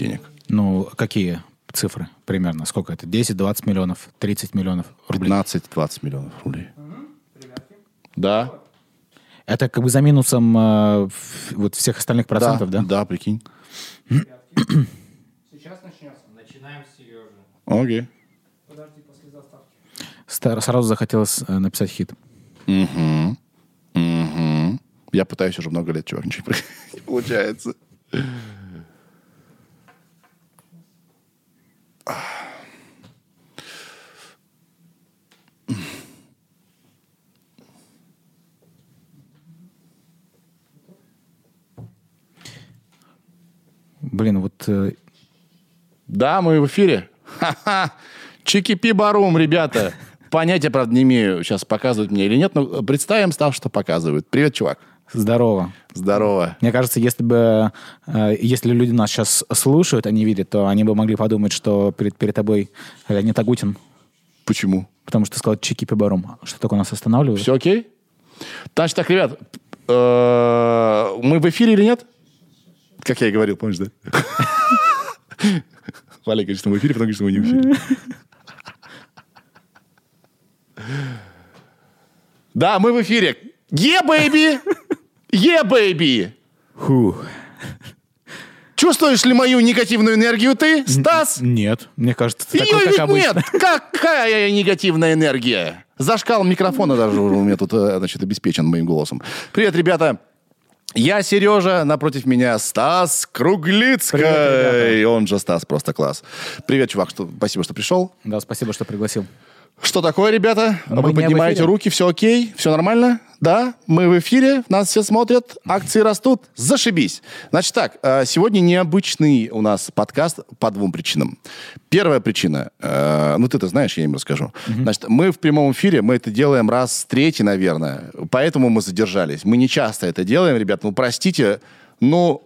денег. Ну, какие цифры примерно? Сколько это? 10, 20 миллионов, 30 миллионов рублей? 15-20 миллионов рублей. Да. Это как бы за минусом э, вот всех остальных процентов, да? Да, прикинь. Сейчас начнется. Начинаем с Сережи. Окей. Подожди, после заставки. Ста- Сразу захотелось э, написать хит. Угу. Угу. Я пытаюсь уже много лет, чувак, ничего не получается. Блин, вот э, Да, мы в эфире. Ха-ха. Чики-пи барум, ребята. Понятия, правда, не имею, сейчас показывают мне или нет, но представим, став, что показывают. Привет, чувак. здорово. Здорово. Мне кажется, если бы э, если люди нас сейчас слушают, они видят, то они бы могли подумать, что перед, перед тобой Леонид Агутин, Почему? потому что ты сказал чики пибарум. Что такое нас останавливает? Все окей? Значит так, ребят, э, мы в эфире или нет? Как я и говорил, помнишь, да? Валя говорит, что мы в эфире, потому что мы не в эфире. Да, мы в эфире. Yeah, baby! Yeah, baby! Фу. Чувствуешь ли мою негативную энергию ты, Стас? Нет, мне кажется, ты такой, как обычно. нет! Какая негативная энергия! Зашкал микрофона даже у меня тут, э, значит, обеспечен моим голосом. Привет, ребята! Я Сережа, напротив меня Стас Круглицкий. Привет, Он же Стас, просто класс. Привет, чувак, что, спасибо, что пришел. Да, спасибо, что пригласил. Что такое, ребята? Мы Вы поднимаете руки, все окей, все нормально? Да, мы в эфире, нас все смотрят, акции растут, зашибись. Значит так, э, сегодня необычный у нас подкаст по двум причинам. Первая причина, э, ну ты-то знаешь, я им расскажу. Значит, мы в прямом эфире, мы это делаем раз третий, наверное, поэтому мы задержались. Мы не часто это делаем, ребят, ну простите, ну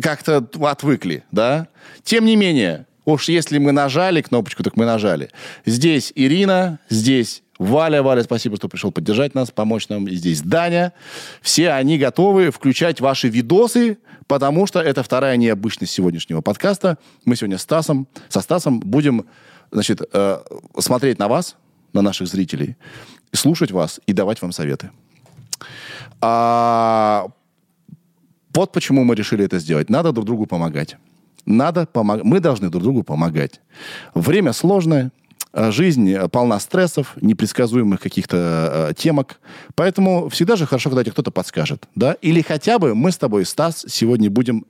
как-то отвыкли, да? Тем не менее, уж если мы нажали кнопочку, так мы нажали. Здесь Ирина, здесь Валя. Валя, спасибо, что пришел поддержать нас, помочь нам. И здесь Даня. Все они готовы включать ваши видосы, потому что это вторая необычность сегодняшнего подкаста. Мы сегодня с Стасом, со Стасом будем значит, э, смотреть на вас, на наших зрителей, слушать вас и давать вам советы. А, вот почему мы решили это сделать. Надо друг другу помогать. Надо помогать. Мы должны друг другу помогать. Время сложное, жизнь э, полна стрессов, непредсказуемых каких-то э, темок. Поэтому всегда же хорошо, когда тебе кто-то подскажет. Да? Или хотя бы мы с тобой, Стас, сегодня будем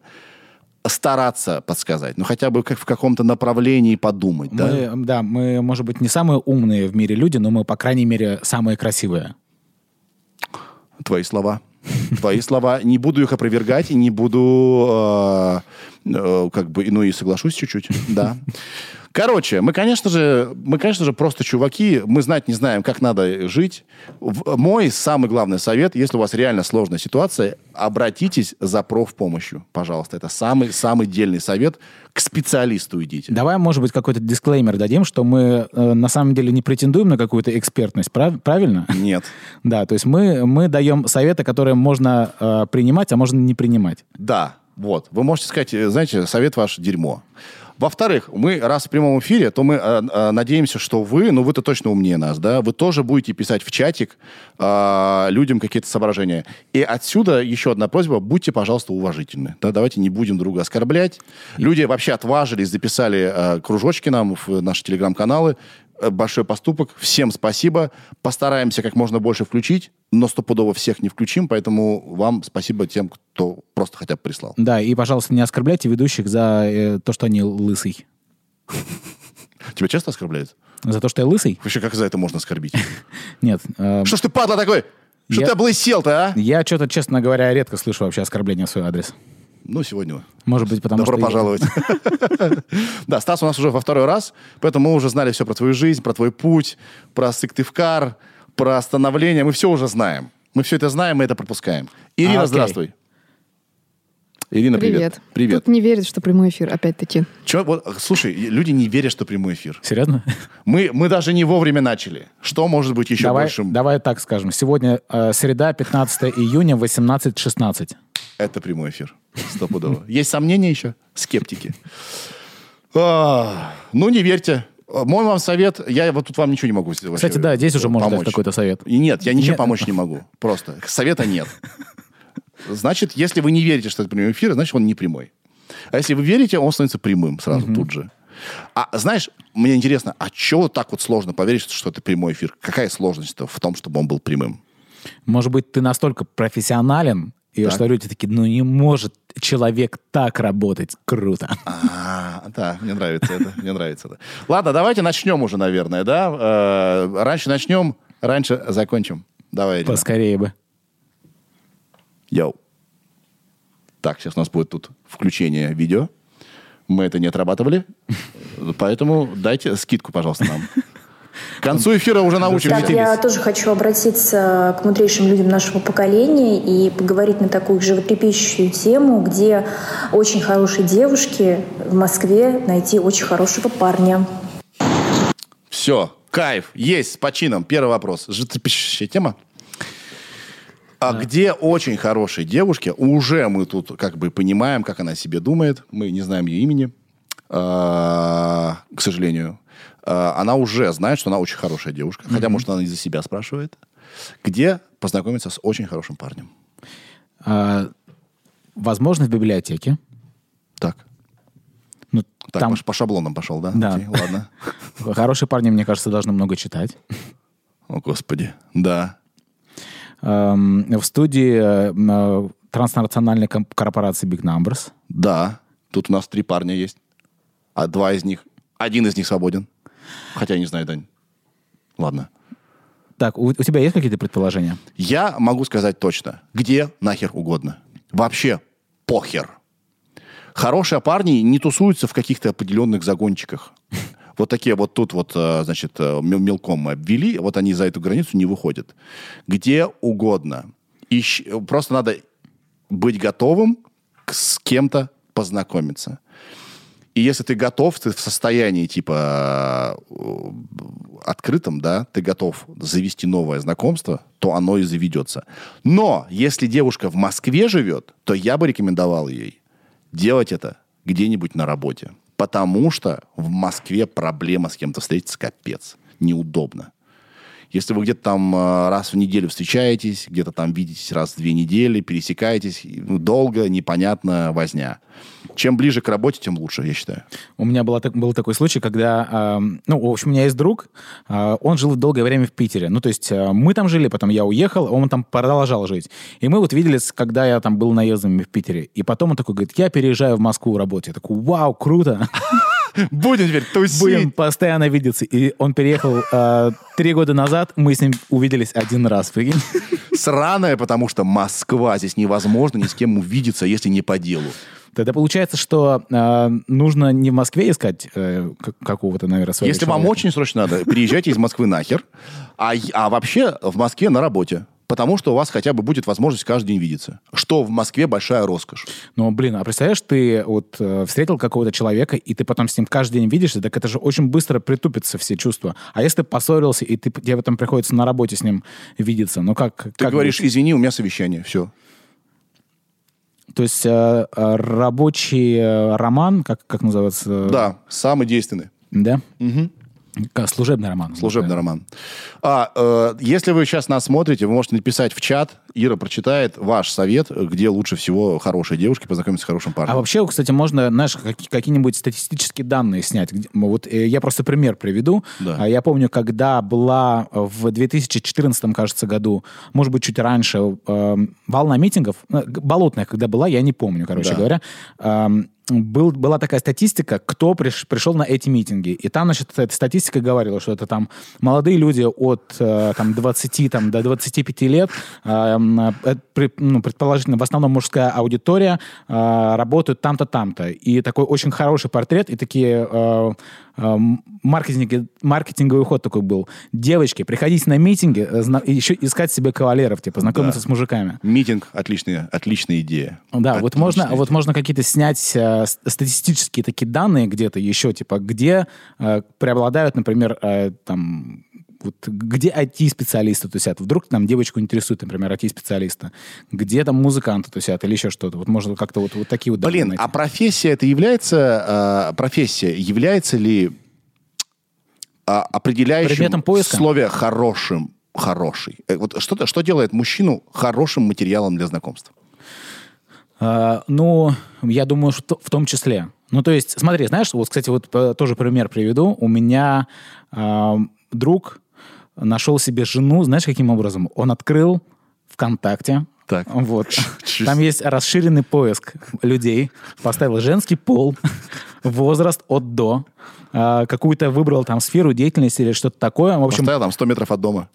стараться подсказать. Ну, хотя бы как в каком-то направлении подумать. Да? Мы, да, мы, может быть, не самые умные в мире люди, но мы, по крайней мере, самые красивые. Твои слова. Твои слова. Не буду их опровергать и не буду, э, э, как бы, ну и соглашусь чуть-чуть, да. Короче, мы, конечно же, мы, конечно же, просто чуваки, мы знать не знаем, как надо жить. В- Мой самый главный совет, если у вас реально сложная ситуация, обратитесь за профпомощью, пожалуйста. Это самый-самый дельный совет. К специалисту идите. Давай, может быть, какой-то дисклеймер дадим, что мы э, на самом деле не претендуем на какую-то экспертность, прав- правильно? Нет. Да, то есть мы, мы даем советы, которые можно э, принимать, а можно не принимать. Да, вот. Вы можете сказать, э, знаете, совет ваш дерьмо. Во-вторых, мы раз в прямом эфире, то мы э, э, надеемся, что вы, ну вы-то точно умнее нас, да, вы тоже будете писать в чатик э, людям какие-то соображения. И отсюда еще одна просьба, будьте, пожалуйста, уважительны. Да, давайте не будем друга оскорблять. Люди вообще отважились, записали э, кружочки нам в наши телеграм-каналы. Э, Большой поступок. Всем спасибо. Постараемся как можно больше включить, но стопудово всех не включим, поэтому вам спасибо тем, кто просто хотя бы прислал. Да, и, пожалуйста, не оскорбляйте ведущих за э, то, что они лысый. Тебя часто оскорбляют? За то, что я лысый? Вообще, как за это можно оскорбить? Нет. э, Что ж ты, падла, такой? Что ты облысел-то, а? я что-то, честно говоря, редко слышу вообще оскорбления в свой адрес. Ну, сегодня. Может быть, потому Добро что... я- пожаловать. Да, Стас у нас уже во второй раз, поэтому мы уже знали все про твою жизнь, про твой путь, про Сыктывкар, про становление. Мы все уже знаем. Мы все это знаем, мы это пропускаем. Ирина, А, окей. здравствуй. Ирина, привет. Привет. Привет. Тут не верит, что прямой эфир, опять-таки. Чё, вот, слушай, люди не верят, что прямой эфир. Серьезно? Мы, мы даже не вовремя начали. Что может быть еще давай, большим? давай так скажем. Сегодня э, среда, 15 июня, 18.16. Это прямой эфир. Стопудово. Есть сомнения еще? Скептики. А, ну, не верьте. Мой вам совет, я вот тут вам ничего не могу вообще Кстати, да, здесь уже можно дать какой-то совет. И нет, я ничем Нет. помочь не могу. Просто. Совета нет. Значит, если вы не верите, что это прямой эфир, значит, он не прямой. А если вы верите, он становится прямым сразу тут же. А знаешь, мне интересно, а чего так вот сложно поверить, что, это прямой эфир? Какая сложность в том, чтобы он был прямым? Может быть, ты настолько профессионален, и Так. что люди такие, ну не может человек так работать. Круто. А, да, мне нравится это, мне нравится это. Ладно, давайте начнем уже, наверное, да? Э, раньше начнем, раньше закончим. Давай, Ирина. Поскорее бы. Йоу. Так, сейчас у нас будет тут включение видео. Мы это не отрабатывали, поэтому дайте скидку, пожалуйста, нам. К концу эфира уже научим Так, я тоже хочу обратиться к мудрейшим людям нашего поколения и поговорить на такую животрепещущую тему, где очень хорошие девушки в Москве найти очень хорошего парня. Все, кайф, есть, с почином. Первый вопрос. Животрепещущая тема. А где очень хорошие девушки, уже мы тут как бы понимаем, как она о себе думает, мы не знаем ее имени, а, к сожалению. А, Она уже знает, что она очень хорошая девушка, хотя, может, она не за себя спрашивает. Где познакомиться с очень хорошим парнем? А, возможно, в библиотеке. Так, Ну, так там по, по шаблонам пошел, да? Да. Окей, ладно. хорошие парни, мне кажется, должны много читать. О, Господи. Да. Эм, в студии э, э, транснациональной корпорации Big Numbers. Да. Тут у нас три парня есть. А два из них... Один из них свободен. Хотя не знаю, Дань. Ладно. Так, у, у тебя есть какие-то предположения? Я могу сказать точно. Где нахер угодно. Вообще похер. Хорошие парни не тусуются в каких-то определенных загончиках. Вот такие вот тут вот, э, значит, э, мел- мелком обвели, вот они за эту границу не выходят. Где угодно. Ищ- Просто надо быть готовым с кем-то познакомиться. И если ты готов, ты в состоянии, типа, э, открытом, да, ты готов завести новое знакомство, то оно и заведется. Но если девушка в Москве живет, то я бы рекомендовал ей делать это где-нибудь на работе. Потому что в Москве проблема с кем-то встретиться капец. Неудобно. Если вы где-то там э, раз в неделю встречаетесь, где-то там видитесь раз в две недели, пересекаетесь, ну, долго, непонятно, возня. Чем ближе к работе, тем лучше, я считаю. У меня была, так- был такой случай, когда, эм, ну, в общем, у меня есть друг, э, он жил долгое время в Питере. Ну, то есть э, мы там жили, потом я уехал, он там продолжал жить. И мы вот виделись, когда я там был наездом в Питере. И потом он такой говорит, я переезжаю в Москву работать. Я такой, вау, круто. Будем теперь тусить. Будем постоянно видеться. И он переехал э, три года назад, мы с ним увиделись один раз, прикинь. Сраная, потому что Москва. Здесь невозможно ни с кем увидеться, если не по делу. Тогда получается, что э, нужно не в Москве искать э, как- какого-то, наверное, своего Если вам человека. очень срочно надо, приезжайте из Москвы нахер. А, а вообще в Москве на работе. Потому что у вас хотя бы будет возможность каждый день видеться. Что в Москве большая роскошь. Ну, блин, а представляешь, ты вот э, встретил какого-то человека, и ты потом с ним каждый день видишься, так это же очень быстро притупятся все чувства. А если ты поссорился, и ты, тебе потом приходится на работе с ним видеться, ну как? Ты как говоришь, быть? извини, у меня совещание. Все. То есть э, э, рабочий э, роман, как, как называется? Да, самый действенный. Да? Как Служебный роман. Служебный роман. А, э, если вы сейчас нас смотрите, вы можете написать в чат. Ира прочитает ваш совет, где лучше всего хорошей девушке познакомиться с хорошим парнем. А вообще, кстати, можно, знаешь, какие- какие-нибудь статистические данные снять. Вот э, я просто пример приведу. Да. А Я помню, когда была в 2014, кажется, году, может быть, чуть раньше, э, волна митингов, э, болотная, когда была, я не помню, короче Да. говоря, эм, был, была такая статистика, кто приш- пришел на эти митинги. И там, значит, эта статистика говорила, что это там молодые люди от э, там, 20 там, до 25 лет, э, э, при- ну, предположительно, в основном мужская аудитория, э, работают там-то, там-то. И такой очень хороший портрет, и такие э, э, маркетинги, маркетинговый ход такой был. Девочки, приходите на митинги, э, зна- еще искать себе кавалеров, типа, знакомиться Да. с мужиками. Митинг отличная, отличная идея. Да, вот Отличная можно, идея. вот можно какие-то снять э, статистические такие данные где-то еще, типа, где э, преобладают, например, э, там вот где IT-специалисты тусят? Вдруг там девочку интересует, например, IT-специалиста. Где там музыканты тусят или еще что-то? Вот можно как-то вот, вот такие вот... Блин, а профессия это является, э, профессия является ли э, определяющим Предметом поиска? в слове хорошим, хороший? Э, Вот что, что делает мужчину хорошим материалом для знакомств? А, ну, я думаю, что в том числе. Ну, то есть, смотри, знаешь, вот, кстати, вот э, тоже пример приведу. У меня а, друг нашел себе жену, знаешь, каким образом? Он открыл ВКонтакте. Так. Вот. Там есть расширенный поиск людей. Поставил женский пол, возраст от до, а, какую-то выбрал там сферу деятельности или что-то такое. В общем, Поставил там 100 метров от дома.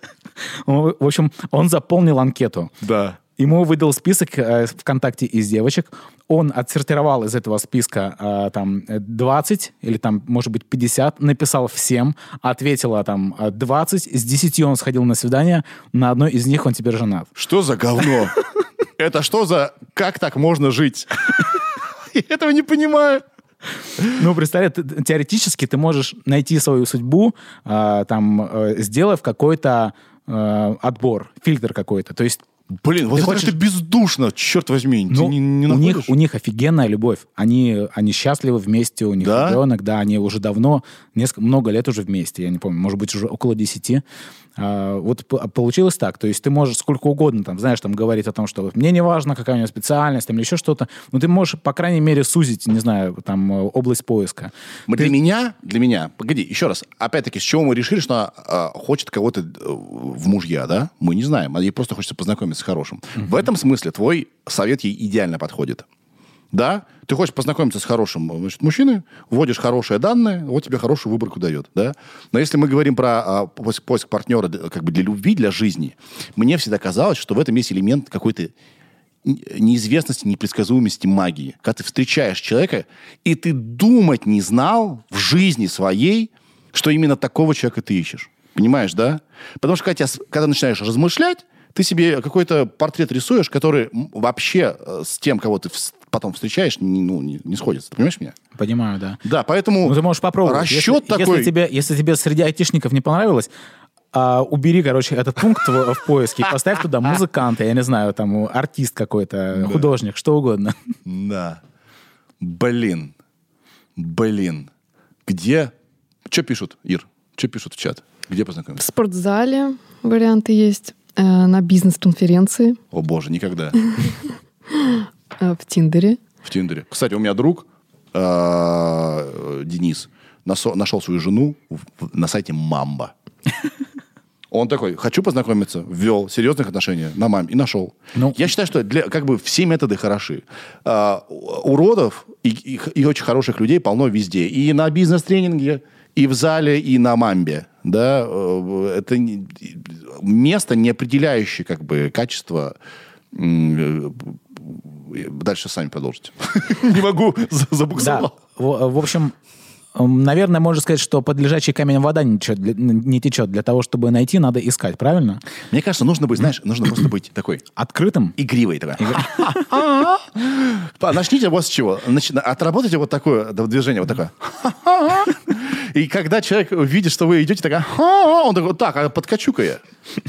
в общем, он заполнил анкету. Да. Ему выдал список э, ВКонтакте из девочек. Он отсортировал из этого списка э, там э, 20 или там, может быть, 50, написал всем, ответила там э, 20, с 10 он сходил на свидание, на одной из них он теперь женат. Что за говно? Это что за... Как так можно жить? Я этого не понимаю. Ну, представляешь, ты- теоретически ты можешь найти свою судьбу, э, там, э, сделав какой-то э, отбор, фильтр какой-то. То есть Блин, вот Ты это хочешь- бездушно, черт возьми. Ну, не, не у, них, у них офигенная любовь. Они, они счастливы вместе, у них Да? ребенок, да, они уже давно, несколько, много лет уже вместе, я не помню, может быть, уже около 10. А, вот п- получилось так. То есть ты можешь сколько угодно, там, знаешь, там говорить о том, что мне не важно, какая у него специальность там, или еще что-то, но ты можешь, по крайней мере, сузить, не знаю, там, э, область поиска. Для меня, для меня, погоди, еще раз, опять-таки, с чего мы решили, что она а, хочет кого-то э, в мужья, да? Мы не знаем, а ей просто хочется познакомиться с хорошим. В этом смысле твой совет ей идеально подходит. Да? Ты хочешь познакомиться с хорошим значит, мужчиной, вводишь хорошие данные, вот тебе хорошую выборку дает, да? Но если мы говорим про а, поиск, поиск партнера как бы для любви, для жизни, мне всегда казалось, что в этом есть элемент какой-то неизвестности, непредсказуемости магии. Когда ты встречаешь человека, и ты думать не знал в жизни своей, что именно такого человека ты ищешь. Понимаешь, да? Потому что когда, тебя когда начинаешь размышлять, ты себе какой-то портрет рисуешь, который вообще э, с тем, кого ты потом встречаешь, не, ну, не, не сходится. Ты понимаешь меня? Понимаю, да. Да, поэтому Ну, ты можешь попробовать. расчет если, такой... Если тебе, если тебе среди айтишников не понравилось, а, убери, короче, этот пункт в, в поиске и поставь туда музыканта, я не знаю, там, артист какой-то, художник, что угодно. Да. Блин. Блин. Где... Что пишут, Ир? Что пишут в чат? Где В познакомиться? спортзале варианты есть, э, на бизнес-конференции, О боже, никогда. э, в Тиндере. в Тиндере. Кстати, у меня друг э, Денис нашел свою жену на сайте Мамба. Он такой, хочу познакомиться, ввел серьезных отношений на маме и нашел. Ну. Я считаю, что для, как бы все методы хороши. А, уродов и, и и очень хороших людей полно везде. И на бизнес-тренинге, и в зале, и на мамбе. Да? Это не- место, не определяющее как бы, качество Дальше сами продолжите. Не могу, забуксовал. в, общем, наверное, можно сказать, что под лежачий камень вода не течет, для- не течет. Для того, чтобы найти, надо искать, правильно? Мне кажется, нужно быть, знаешь, нужно просто быть такой Открытым. игривый такой. Начните вот с чего. Отработайте вот такое движение, вот такое. И когда человек видит, что вы идете, такая, он такой, так, а подкачу-ка я.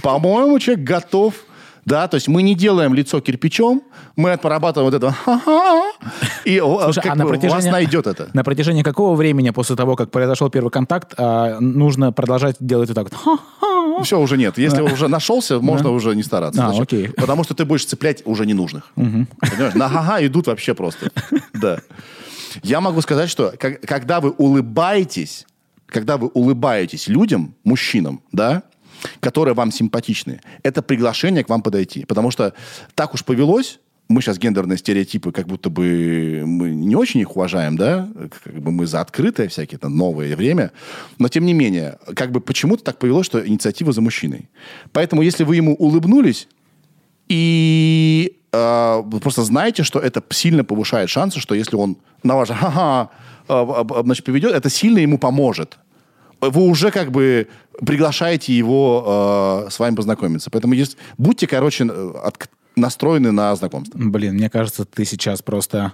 По-моему, человек готов. Да, то есть мы не делаем лицо кирпичом, мы отрабатываем вот это, и Слушай, как а на бы, протяжении, вас найдет это. На протяжении какого времени после того, как произошел первый контакт, а, нужно продолжать делать вот так вот? Ха-ха. Все, уже нет. Если уже нашелся, можно уже не стараться. А, окей. Потому что ты будешь цеплять уже ненужных. Понимаешь? На ха идут вообще просто. Да. Я могу сказать, что когда вы улыбаетесь, когда вы улыбаетесь людям, мужчинам, да, которые вам симпатичны, это приглашение к вам подойти. Потому что так уж повелось, мы сейчас гендерные стереотипы, как будто бы мы не очень их уважаем, да, как бы мы за открытое всякие, там, новое время, но тем не менее, как бы почему-то так повелось, что инициатива за мужчиной. Поэтому, если вы ему улыбнулись, и э, просто знаете, что это сильно повышает шансы, что если он на ваше ха-ха э, э, значит, поведет, это сильно ему поможет. Вы уже как бы приглашаете его э, с вами познакомиться. Поэтому есть, будьте, короче, от- настроены на знакомство. Блин, мне кажется, ты сейчас просто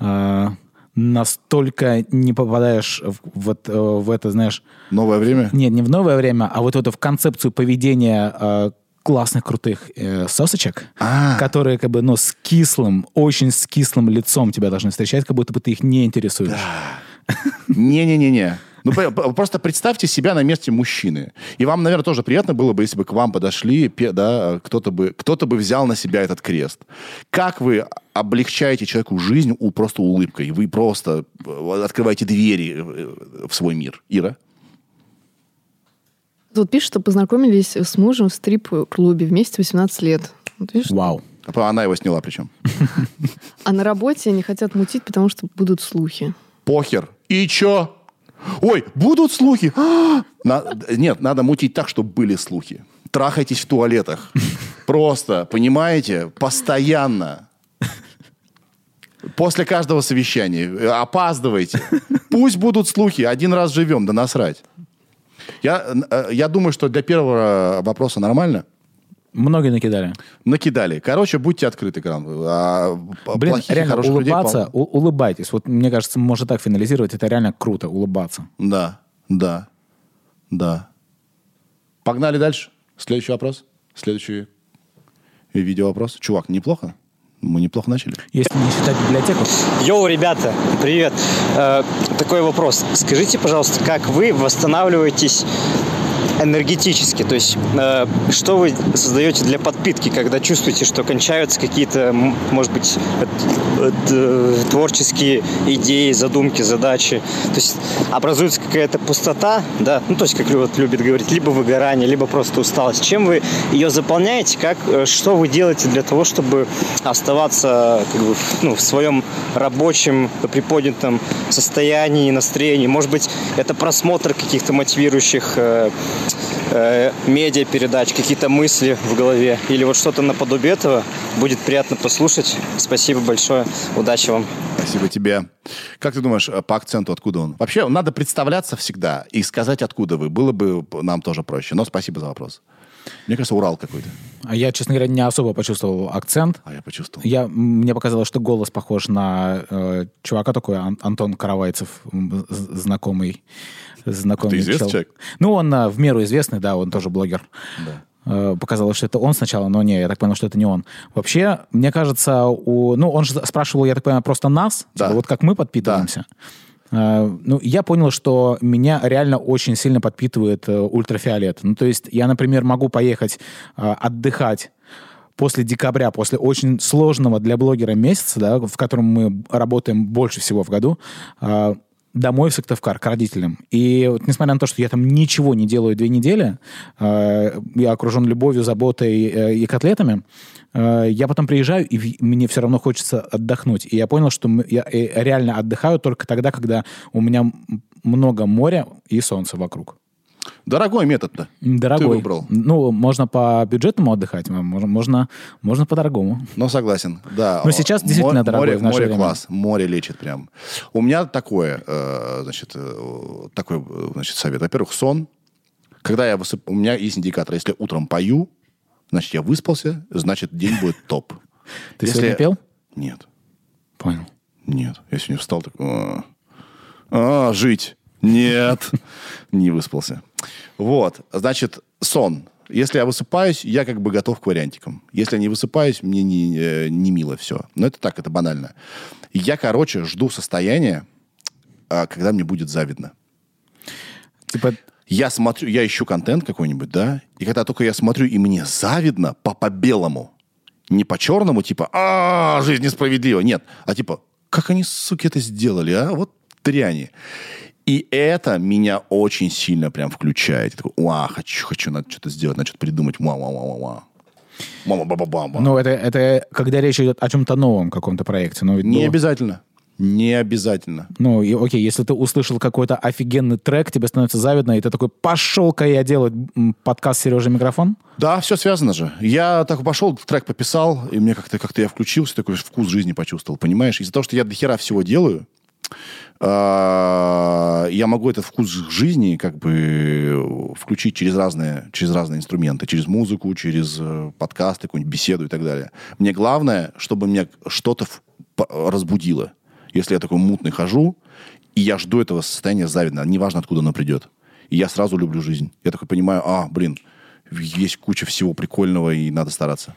э, настолько не попадаешь в, вот, э, в это, знаешь, Новое время? нет, не в новое время, а вот эту в концепцию поведения э, классных, крутых э, сосочек, А. которые как бы, ну, с кислым, очень с кислым лицом тебя должны встречать, как будто бы ты их не интересуешь. Не-не-не-не. Ну, просто представьте себя на месте мужчины. И вам, наверное, тоже приятно было бы, если бы к вам подошли, да, кто-то бы, кто-то бы взял на себя этот крест. Как вы облегчаете человеку жизнь у, просто улыбкой? Вы просто э, открываете двери э, в свой мир. Ира? Тут пишет, что познакомились с мужем в стрип-клубе вместе 18 лет. Вот видишь? Вау. А Она его сняла причем. А на работе не хотят мутить, потому что будут слухи. Похер. И чё? Ой, будут слухи. А! На- нет, надо мутить так, чтобы были слухи. Трахайтесь в туалетах. Просто, понимаете? Постоянно. После каждого совещания. Опаздывайте. Пусть будут слухи. Один раз живем, да насрать. Я, э, я думаю, что для первого вопроса нормально. Многие накидали. Накидали. Короче, будьте открыты, Кран. А, Блин, плохих реально, хороших людей улыбаться, у- улыбайтесь. Вот мне кажется, можно так финализировать. Это реально круто, улыбаться. Да, да, да. Погнали дальше. Следующий вопрос. Следующий видео вопрос. Чувак, неплохо? Мы неплохо начали. Если не считать библиотеку, Йоу, ребята, привет. Э, такой вопрос. Скажите, пожалуйста, как вы восстанавливаетесь энергетически? То есть, э, что вы создаете для подпитки, когда чувствуете, что кончаются какие-то, может быть, э, э, творческие идеи, задумки, задачи? То есть, образуется какая-то пустота, да? Ну, то есть, как вот любит говорить, либо выгорание, либо просто усталость. Чем вы ее заполняете? Как, что вы делаете для того, чтобы оставаться как бы, ну, в своем рабочем приподнятом состоянии, настроении? Может быть, это просмотр каких-то мотивирующих э, э, медиапередач, какие-то мысли в голове или вот что-то наподобие этого. Будет приятно послушать. Спасибо большое. Удачи вам. Спасибо тебе. Как ты думаешь, э, по акценту откуда он? Вообще, надо представляться всегда и сказать, откуда вы. Было бы нам тоже проще. Но спасибо за вопрос. Мне кажется, Урал какой-то. а я, честно говоря, не особо почувствовал акцент. А я почувствовал. Я, мне показалось, что голос похож на э, чувака такой, Ан- Антон Каравайцев, знакомый. Знакомый Это известный чел. человек? Ну, он э, в меру известный, да, он тоже блогер. Э, Показалось, что это он сначала, но не, я так понял, что это не он. Вообще, мне кажется, у, ну, он же спрашивал, я так понимаю, просто нас, Да. типа, вот как мы подпитываемся. Э, Ну, я понял, что меня реально очень сильно подпитывает э, ультрафиолет. Ну, то есть я, например, могу поехать отдыхать после декабря, после очень сложного для блогера месяца, да, в котором мы работаем больше всего в году, домой в Сыктывкар к родителям. И вот, несмотря на то, что я там ничего не делаю две недели, э, я окружен любовью, заботой э, и котлетами, э, я потом приезжаю, и в- мне все равно хочется отдохнуть. И я понял, что м- я э, реально отдыхаю только тогда, когда у меня много моря и солнца вокруг. Дорогой метод-то. Дорогой. Ты выбрал. Ну, можно по бюджетному отдыхать, можно, можно, можно по-дорогому. Но согласен, да. Но сейчас действительно море- дорогой море, в наше море время. класс, море лечит прям. У меня такое, э, значит, э, такой, э, значит, совет. Во-первых, сон. Когда я высып... У меня есть индикатор. Если утром пою, значит, я выспался, значит, день будет топ. Ты Если- сегодня пел? Нет, Понял. нет. Я сегодня встал, так... «А, а, жить. Нет. Не выспался. Вот, значит, сон. Если я высыпаюсь, я как бы готов к вариантикам. Если я не высыпаюсь, мне не, э, не мило все. Но это так, это банально. Я, короче, жду состояния, а, когда мне будет завидно. Типа, Я смотрю, я ищу контент какой-нибудь, да, и когда только я смотрю, и мне завидно по по-белому, не по-черному, типа, а жизнь несправедлива, нет, а типа, как они, суки, это сделали, а, вот дряни. И это меня очень сильно прям включает. Я такой, уа, хочу, хочу, надо что-то сделать, надо что-то придумать, уа, уа, уа, уа, уа. Мама, баба, баба. ну, это, это когда речь идет о чем-то новом каком-то проекте. Ну, ведь Не было- обязательно. Не обязательно. Ну, и, окей, если ты услышал какой-то офигенный трек, тебе становится завидно, и ты такой, пошел-ка я делать подкаст Сережа Микрофон. Да, все связано же. Я так пошел, трек пописал, и мне как-то как я включился, такой вкус жизни почувствовал, понимаешь? Из-за того, что я до хера всего делаю, я могу этот вкус жизни как бы включить через разные, через разные инструменты, через музыку, через э, подкасты, какую-нибудь беседу и так далее. Мне главное, чтобы меня что-то разбудило. Если я такой мутный хожу, и я жду этого состояния завидно, неважно, откуда оно придет. И я сразу люблю жизнь. Я такой понимаю, а, блин, есть куча всего прикольного, и надо стараться.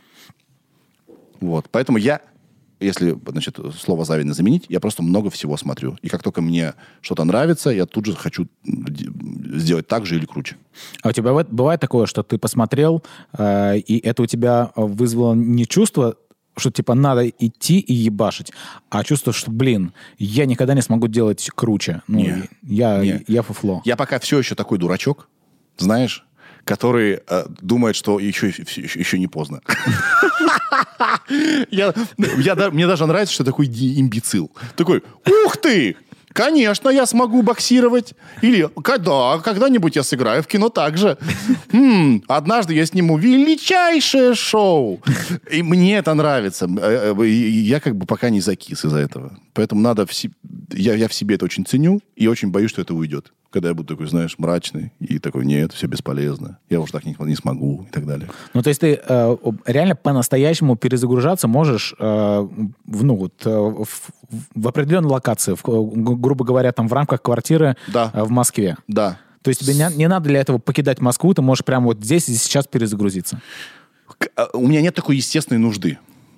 Вот. Поэтому я, если, значит, слово завидно заменить, я просто много всего смотрю. И как только мне что-то нравится, я тут же хочу д- сделать так же или круче. А у тебя бывает- бывает такое, что ты посмотрел, э, и это у тебя вызвало не чувство, что типа надо идти и ебашить, а чувство, что, блин, я никогда не смогу делать круче. Ну, Не. я, Не. я фуфло. Я пока все еще такой дурачок, знаешь, который э, думает, что еще, еще, еще не поздно. Я- да- Мне даже нравится, что такой имбецил. Такой, ух ты! Конечно, я смогу боксировать. Или, когда, когда-нибудь я сыграю в кино так же. М, однажды я сниму величайшее шоу. И мне это нравится. Э, э, и Я как бы пока не закис из-за этого. Поэтому надо... в Я, я в себе это очень ценю и очень боюсь, что это уйдет. Когда я буду такой, знаешь, мрачный и такой, нет, все бесполезно. Я уже так не, не смогу и так далее. Ну, то есть ты э, реально по-настоящему перезагружаться можешь, э, в, ну, вот, э, в, в определенной локации, в, грубо говоря, там в рамках квартиры Да. э, в Москве. Да. То есть тебе не, не надо для этого покидать Москву, ты можешь прямо вот здесь и сейчас перезагрузиться. А, У меня нет такой естественной нужды.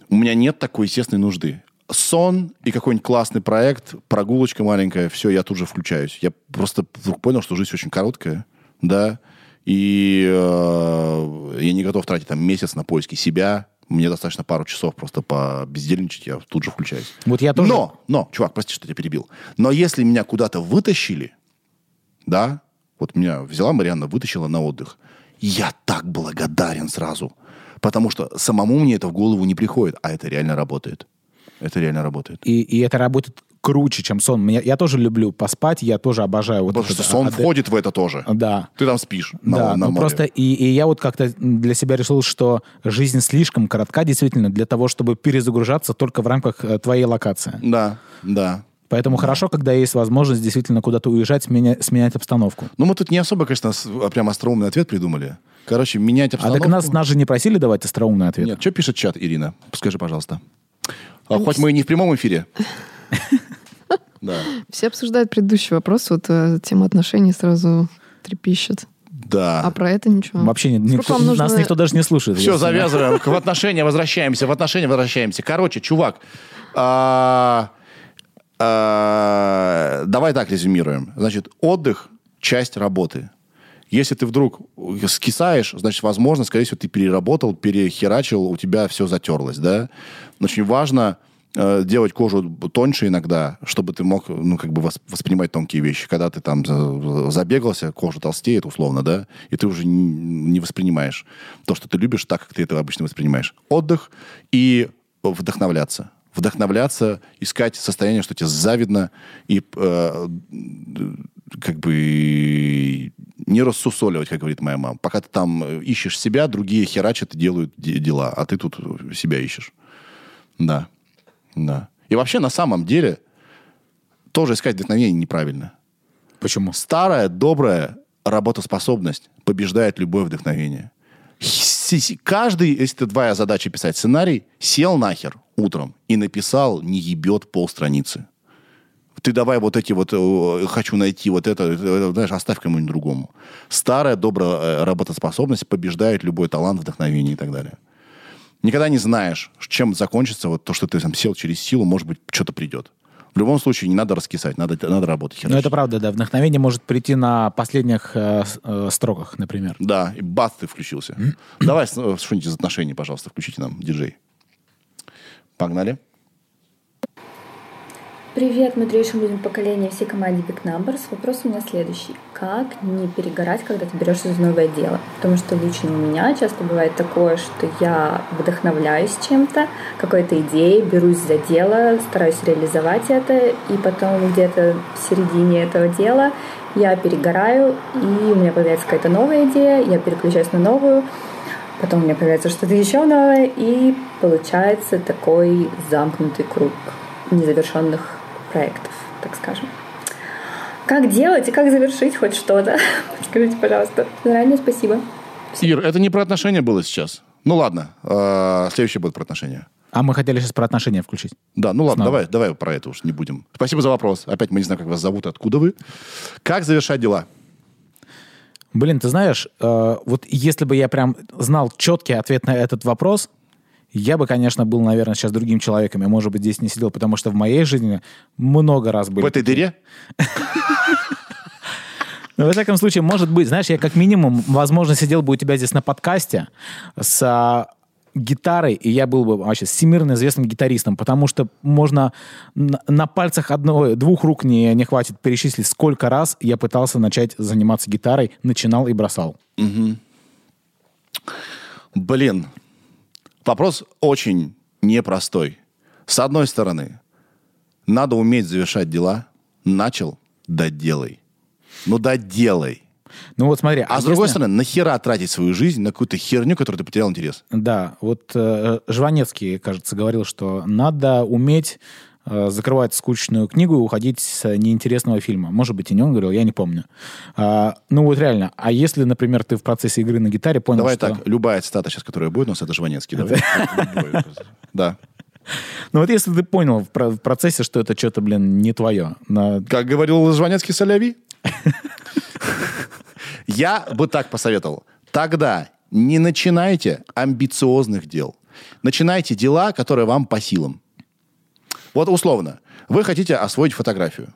У меня нет такой естественной нужды. Сон и какой-нибудь классный проект, прогулочка маленькая, все, я тут же включаюсь. Я просто вдруг понял, что жизнь очень короткая, да, и э, я не готов тратить там месяц на поиски себя. Мне достаточно пару часов просто по бездельничать, я тут же включаюсь. Вот я тоже... Но, но, чувак, прости, что тебя перебил. Но если меня куда-то вытащили, да, вот меня взяла Марианна, вытащила на отдых, я так благодарен сразу. Потому что самому мне это в голову не приходит, а это реально работает. Это реально работает. И, и это работает круче, чем сон. Меня, я тоже люблю поспать, я тоже обожаю вот Потому этот что сон АД. входит в это тоже. Да. Ты там спишь. на- да, на ну море. просто и, и я вот как-то для себя решил, что жизнь слишком коротка, действительно, для того, чтобы перезагружаться только в рамках э, твоей локации. Да, да. Поэтому хорошо, когда есть возможность действительно куда-то уезжать, сменя- сменять обстановку. Ну, мы тут не особо, конечно, с- прям остроумный ответ придумали. Короче, менять А обстановку... так нас, нас же не просили давать остроумный ответ. Нет, что пишет чат, Ирина? Скажи, пожалуйста. А, хоть мы и не в прямом эфире. Да. Все обсуждают предыдущий вопрос, вот э, тема отношений сразу трепещет. Да. А про это ничего. Вообще ни- Сколько никто- нужно- нас никто даже не слушает. Все, завязываем. В отношения возвращаемся, в отношения возвращаемся. Короче, чувак, а, а, давай так резюмируем. Значит, отдых – часть работы. Если ты вдруг скисаешь, значит, возможно, скорее всего, ты переработал, перехерачил, у тебя все затерлось, да? Очень важно э, делать кожу тоньше иногда, чтобы ты мог, ну, как бы вос- воспринимать тонкие вещи. Когда ты там за- забегался, кожа толстеет, условно, да, и ты уже не воспринимаешь то, что ты любишь, так, как ты это обычно воспринимаешь. Отдых и вдохновляться. Вдохновляться, искать состояние, что тебе завидно, и э, как бы не рассусоливать, как говорит моя мама. Пока ты там э, ищешь себя, другие херачат и делают де- дела, а ты тут себя ищешь. Да. Да. И вообще, на самом деле, тоже искать вдохновение неправильно. Почему? Старая, добрая работоспособность побеждает любое вдохновение. Каждый, если ты твоя задача писать сценарий, сел нахер утром и написал, не ебет полстраницы. Ты давай вот эти вот, э, хочу найти вот это, это, знаешь, оставь кому-нибудь другому. Старая, добрая э, работоспособность побеждает любой талант, вдохновение и так далее. Никогда не знаешь, чем закончится вот то, что ты там сел через силу, может быть, что-то придет. В любом случае, не надо раскисать, надо, надо работать. Ну, это правда, да. Вдохновение может прийти на последних э, э, строках, например. Да, и бац, ты включился. Давай э, что-нибудь из отношений, пожалуйста, включите нам, диджей. Погнали. Привет, мудрейшим людям поколения всей команде Big Numbers. Вопрос у меня следующий. Как не перегорать, когда ты берешься за новое дело? Потому что лично у меня часто бывает такое, что я вдохновляюсь чем-то, какой-то идеей, берусь за дело, стараюсь реализовать это, и потом где-то в середине этого дела я перегораю, и у меня появляется какая-то новая идея, я переключаюсь на новую, потом у меня появляется что-то еще новое, и получается такой замкнутый круг незавершенных проектов, так скажем. Как делать и как завершить хоть что-то? Скажите, пожалуйста. Заранее спасибо. Ир, это не про отношения было сейчас. Ну ладно, э, следующее будет про отношения. А мы хотели сейчас про отношения включить. Да, ну ладно, Снова. давай, давай про это уж не будем. Спасибо за вопрос. Опять мы не знаем, как вас зовут откуда вы. Как завершать дела? Блин, ты знаешь, э, вот если бы я прям знал четкий ответ на этот вопрос, я бы, конечно, был, наверное, сейчас другим человеком. Я, может быть, здесь не сидел, потому что в моей жизни много раз были. В этой дыре? Ну, во всяком случае, может быть, знаешь, я как минимум, возможно, сидел бы у тебя здесь на подкасте с а, гитарой, и я был бы вообще всемирно известным гитаристом, потому что можно на, на пальцах одного, двух рук не, не хватит перечислить, сколько раз я пытался начать заниматься гитарой, начинал и бросал. Блин, вопрос очень непростой. С одной стороны, надо уметь завершать дела. Начал, доделай. Ну, доделай. Ну вот смотри. А, с другой если- стороны, нахера тратить свою жизнь на какую-то херню, которой ты потерял интерес? Да, вот э, Жванецкий, кажется, говорил, что надо уметь закрывать скучную книгу и уходить с неинтересного фильма. Может быть, и не он говорил, я не помню. А, ну вот реально, а если, например, ты в процессе игры на гитаре понял, Давай что... так, любая цитата сейчас, которая будет у нас, это Жванецкий. Да. Ну вот если ты понял в, про- в процессе, что это что-то, блин, не твое. Как говорил Жванецкий Соляви. Я бы так посоветовал. Тогда не начинайте амбициозных дел. Начинайте дела, которые вам по силам. Вот условно, вы хотите освоить фотографию.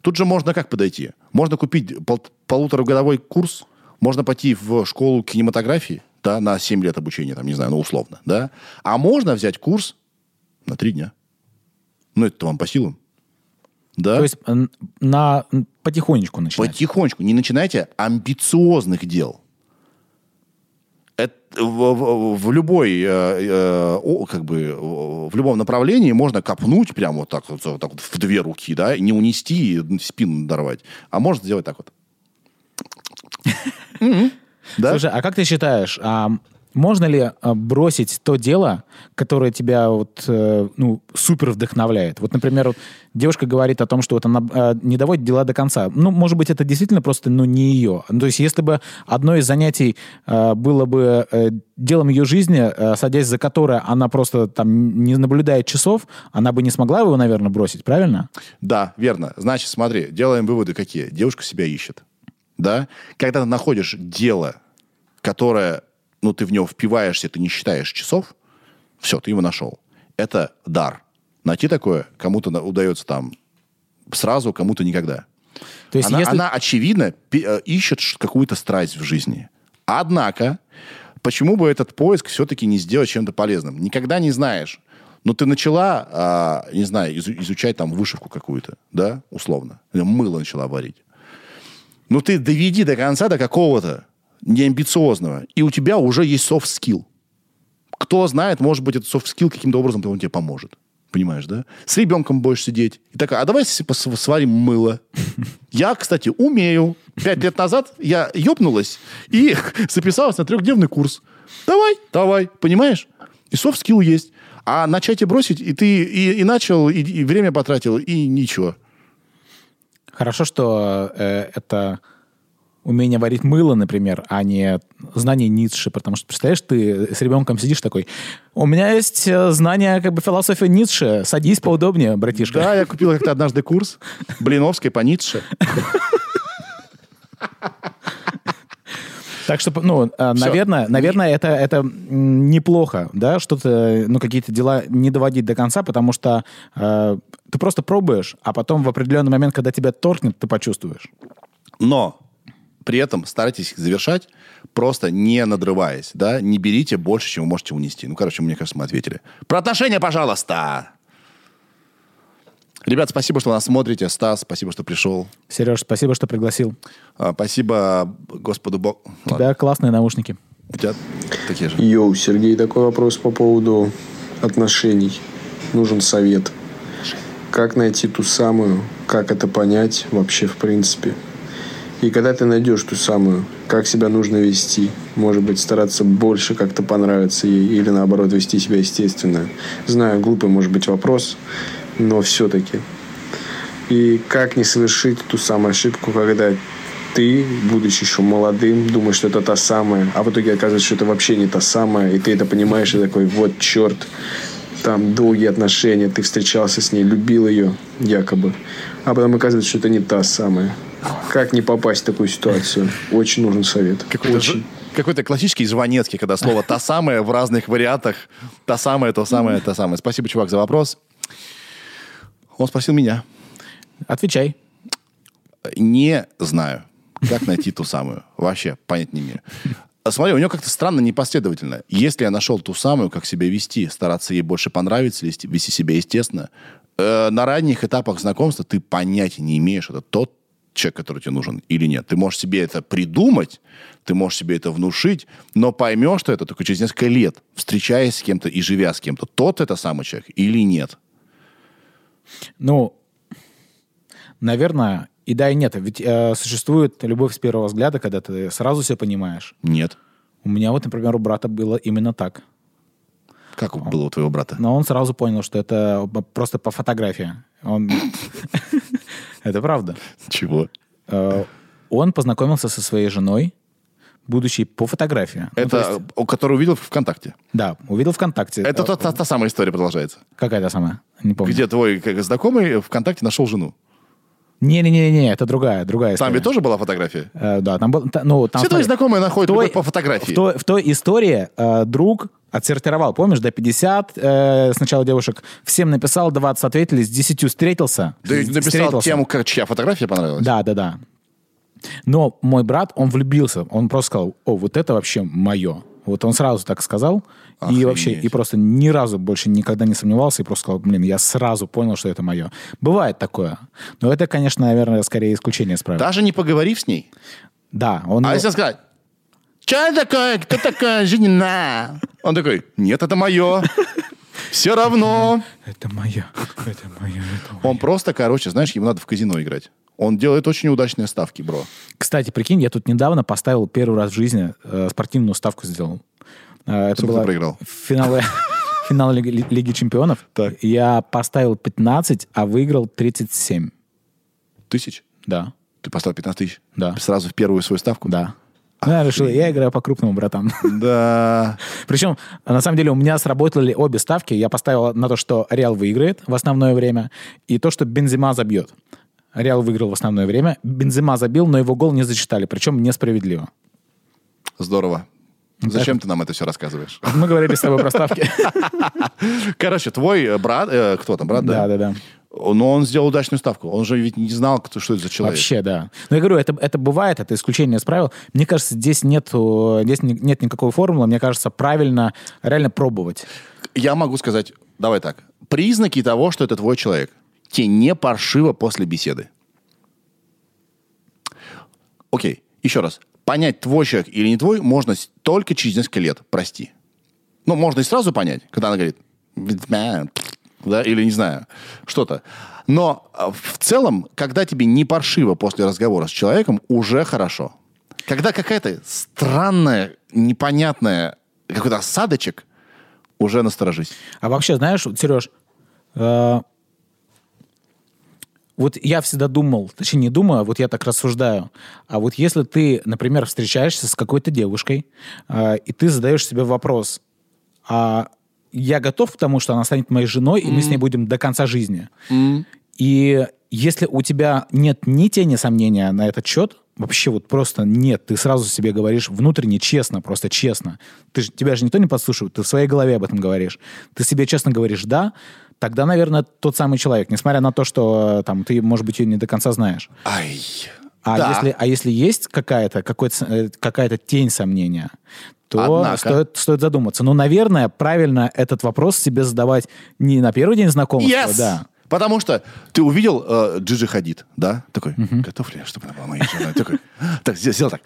Тут же можно как подойти? Можно купить пол- полуторагодовой курс, можно пойти в школу кинематографии, да, на 7 лет обучения, там, не знаю, ну, условно, да. А можно взять курс на 3 дня. Ну, это вам по силам. Да? То есть на, потихонечку начинать. Потихонечку. Не начинайте амбициозных дел. В, в- любой, э, э, о, как бы, в любом направлении можно копнуть прямо вот так, вот, вот так вот в две руки, да, и не унести, и спину надорвать. А можно сделать так вот. Да? Слушай, а как ты считаешь, а можно ли а, бросить то дело, которое тебя вот, э, ну, супер вдохновляет? Вот, например, вот девушка говорит о том, что вот она э, не доводит дела до конца. Ну, может быть, это действительно просто, ну, не ее. То есть, если бы одно из занятий э, было бы э, делом ее жизни, э, садясь за которое она просто там не наблюдает часов, она бы не смогла его, наверное, бросить, правильно? Да, верно. Значит, смотри, делаем выводы какие. Девушка себя ищет. Да? Когда ты находишь дело, которое, ну, ты в него впиваешься, ты не считаешь часов, все, ты его нашел. Это дар. Найти такое кому-то удается там сразу, кому-то никогда. То есть, она, если... она, очевидно, э, ищет какую-то страсть в жизни. Однако, почему бы этот поиск все-таки не сделать чем-то полезным? Никогда не знаешь. Ну, ты начала, а, не знаю, изу- изучать там вышивку какую-то, да, условно. Мыло начала варить. Ну, ты доведи до конца до какого-то неамбициозного, и у тебя уже есть soft skill. Кто знает, может быть, этот soft skill каким-то образом он тебе поможет. Понимаешь, да? С ребенком будешь сидеть. И такая, а давай сварим мыло. Я, кстати, умею. Пять лет назад я ёбнулась и записалась на трехдневный курс. Давай, давай, понимаешь? И soft skill есть. А начать и бросить, и ты и, и начал, и, и время потратил, и ничего. Хорошо, что э, это умение варить мыло, например, а не знание Ницше, потому что, представляешь, ты с ребенком сидишь такой, у меня есть э, знание как бы философии Ницше, садись поудобнее, братишка. Да, я купил как-то однажды курс Блиновской по Ницше. Так что, ну, э, наверное, наверное, это, это неплохо, да, что-то, ну, какие-то дела не доводить до конца, потому что э, ты просто пробуешь, а потом в определенный момент, когда тебя торкнет, ты почувствуешь. Но при этом старайтесь их завершать, просто не надрываясь, да, не берите больше, чем вы можете унести. Ну, короче, мне кажется, мы ответили. Про отношения, пожалуйста! Ребят, спасибо, что нас смотрите. Стас, спасибо, что пришел. Сереж, спасибо, что пригласил. А, Спасибо Господу Богу. У тебя классные наушники. У тебя такие же. Йоу, Сергей, такой вопрос по поводу отношений. Нужен совет. Как найти ту самую, как это понять вообще в принципе? И когда ты найдешь ту самую, как себя нужно вести? Может быть, стараться больше как-то понравиться ей или наоборот вести себя естественно? Знаю, глупый может быть вопрос, но все-таки. И как не совершить ту самую ошибку, когда ты, будучи еще молодым, думаешь, что это та самая, а в итоге оказывается, что это вообще не та самая, и ты это понимаешь, и такой, вот черт, там долгие отношения, ты встречался с ней, любил ее якобы, а потом оказывается, что это не та самая. Как не попасть в такую ситуацию? Очень нужен совет. Какой-то, Очень. какой-то классический Жванецкий, когда слово «та самая» в разных вариантах. «Та самая», «то самое», «та самая». Спасибо, чувак, за вопрос. Он спросил меня. Отвечай. Не знаю, как найти ту самую. Вообще, понять не имею. Смотри, у него как-то странно непоследовательно. Если я нашел ту самую, как себя вести, стараться ей больше понравиться, вести, вести себя естественно, э, на ранних этапах знакомства ты понятия не имеешь, это тот человек, который тебе нужен или нет. Ты можешь себе это придумать, ты можешь себе это внушить, но поймешь, что это только через несколько лет, встречаясь с кем-то и живя с кем-то. Тот это самый человек или нет. Ну, наверное, и да, и нет. Ведь э, существует любовь с первого взгляда, когда ты сразу все понимаешь. Нет. У меня вот, например, у брата было именно так. Как было у твоего брата? Но он сразу понял, что это просто по фотографии. Он... Это правда. Чего? Э, Он познакомился со своей женой, будущей по фотографии. Ну, то Это, есть, у- который увидел ВКонтакте. да, увидел ВКонтакте. Это Э, та, та- та самая история продолжается. Какая та самая? Не помню. Где твой как, знакомый ВКонтакте нашел жену. Не-не-не, это другая, другая Там история. ведь тоже была фотография? Э, да, там был... та- Ну, там, Все твои знакомые находят той- по фотографии. В той, в той истории э, друг отсортировал, помнишь, до 50 э, сначала девушек, всем написал, 20 ответили, с 10 встретился. Да написал встретился. тему, как, чья фотография понравилась. Да, да, да. Но мой брат, он влюбился. Он просто сказал, о, вот это вообще мое. Вот он сразу так сказал. И Охренеть. вообще, и просто ни разу больше никогда не сомневался. И просто сказал, блин, я сразу понял, что это мое. Бывает такое. Но это, конечно, наверное, скорее исключение из правил. Даже не поговорив с ней. Да, он... А если сказать, что такое, кто такая жена? Он такой, нет, это мое. Все равно. Это мое, это мое, это мое. Он просто, короче, знаешь, ему надо в казино играть. Он делает очень удачные ставки, бро. Кстати, прикинь, я тут недавно поставил первый раз в жизни э, спортивную ставку сделал. Э, это было проиграл? Финалы, финал Лиги, Ли- Лиги Чемпионов. Так. Я поставил 15, а выиграл 37. Тысяч? Да, Ты поставил 15 тысяч? Да. Сразу в первую свою ставку? да. Ну, я решил, я играю по-крупному, братан. Да. Причем, на самом деле, у меня сработали обе ставки. Я поставил на то, что Реал выиграет в основное время, и то, что Бензима забьет. Реал выиграл в основное время. Бензима забил, но его гол не зачитали, причем несправедливо. Здорово. Зачем ты нам это все рассказываешь? Мы говорили с тобой про ставки. Короче, твой э, брат, э, кто там, брат, да? Да, да. Но он сделал удачную ставку. Он же ведь не знал, кто, что это за человек. Вообще, да. Но я говорю, это, это бывает, это исключение из правил. Мне кажется, здесь нет, здесь ни- нет никакой формулы. Мне кажется, правильно реально пробовать. Я могу сказать, давай так. Признаки того, что это твой человек. Тебе не паршиво после беседы. Окей, еще раз. Понять, твой человек или не твой, можно только через несколько лет. Прости. Ну, можно и сразу понять, когда она говорит, да, или не знаю, что-то. Но а, в целом, когда тебе не паршиво после разговора с человеком, уже хорошо. Когда какая-то странная, непонятная, какой-то осадочек, уже насторожись. А вообще, знаешь, Сереж, э, вот я всегда думал, точнее не думаю, а вот я так рассуждаю. А вот если ты, например, встречаешься с какой-то девушкой, э, и ты задаешь себе вопрос, а я готов к тому, что она станет моей женой, и мы с ней будем до конца жизни. И если у тебя нет ни тени сомнения на этот счет, вообще вот просто нет, ты сразу себе говоришь внутренне честно, просто честно. Ты тебя же никто не подслушивает, ты в своей голове об этом говоришь. Ты себе честно говоришь «да», тогда, наверное, тот самый человек, несмотря на то, что э, там ты, может быть, ее не до конца знаешь. Ай. А, Да. если, а если есть какая-то, какой-то, э, какая-то тень сомнения, то Однако. стоит, стоит задуматься. Но, наверное, правильно этот вопрос себе задавать не на первый день знакомства, Yes! да, Потому что ты увидел э, Джиджи Хадид, да? Такой, готов ли я, чтобы она была моей женой? Такой, так, сделал сделал так.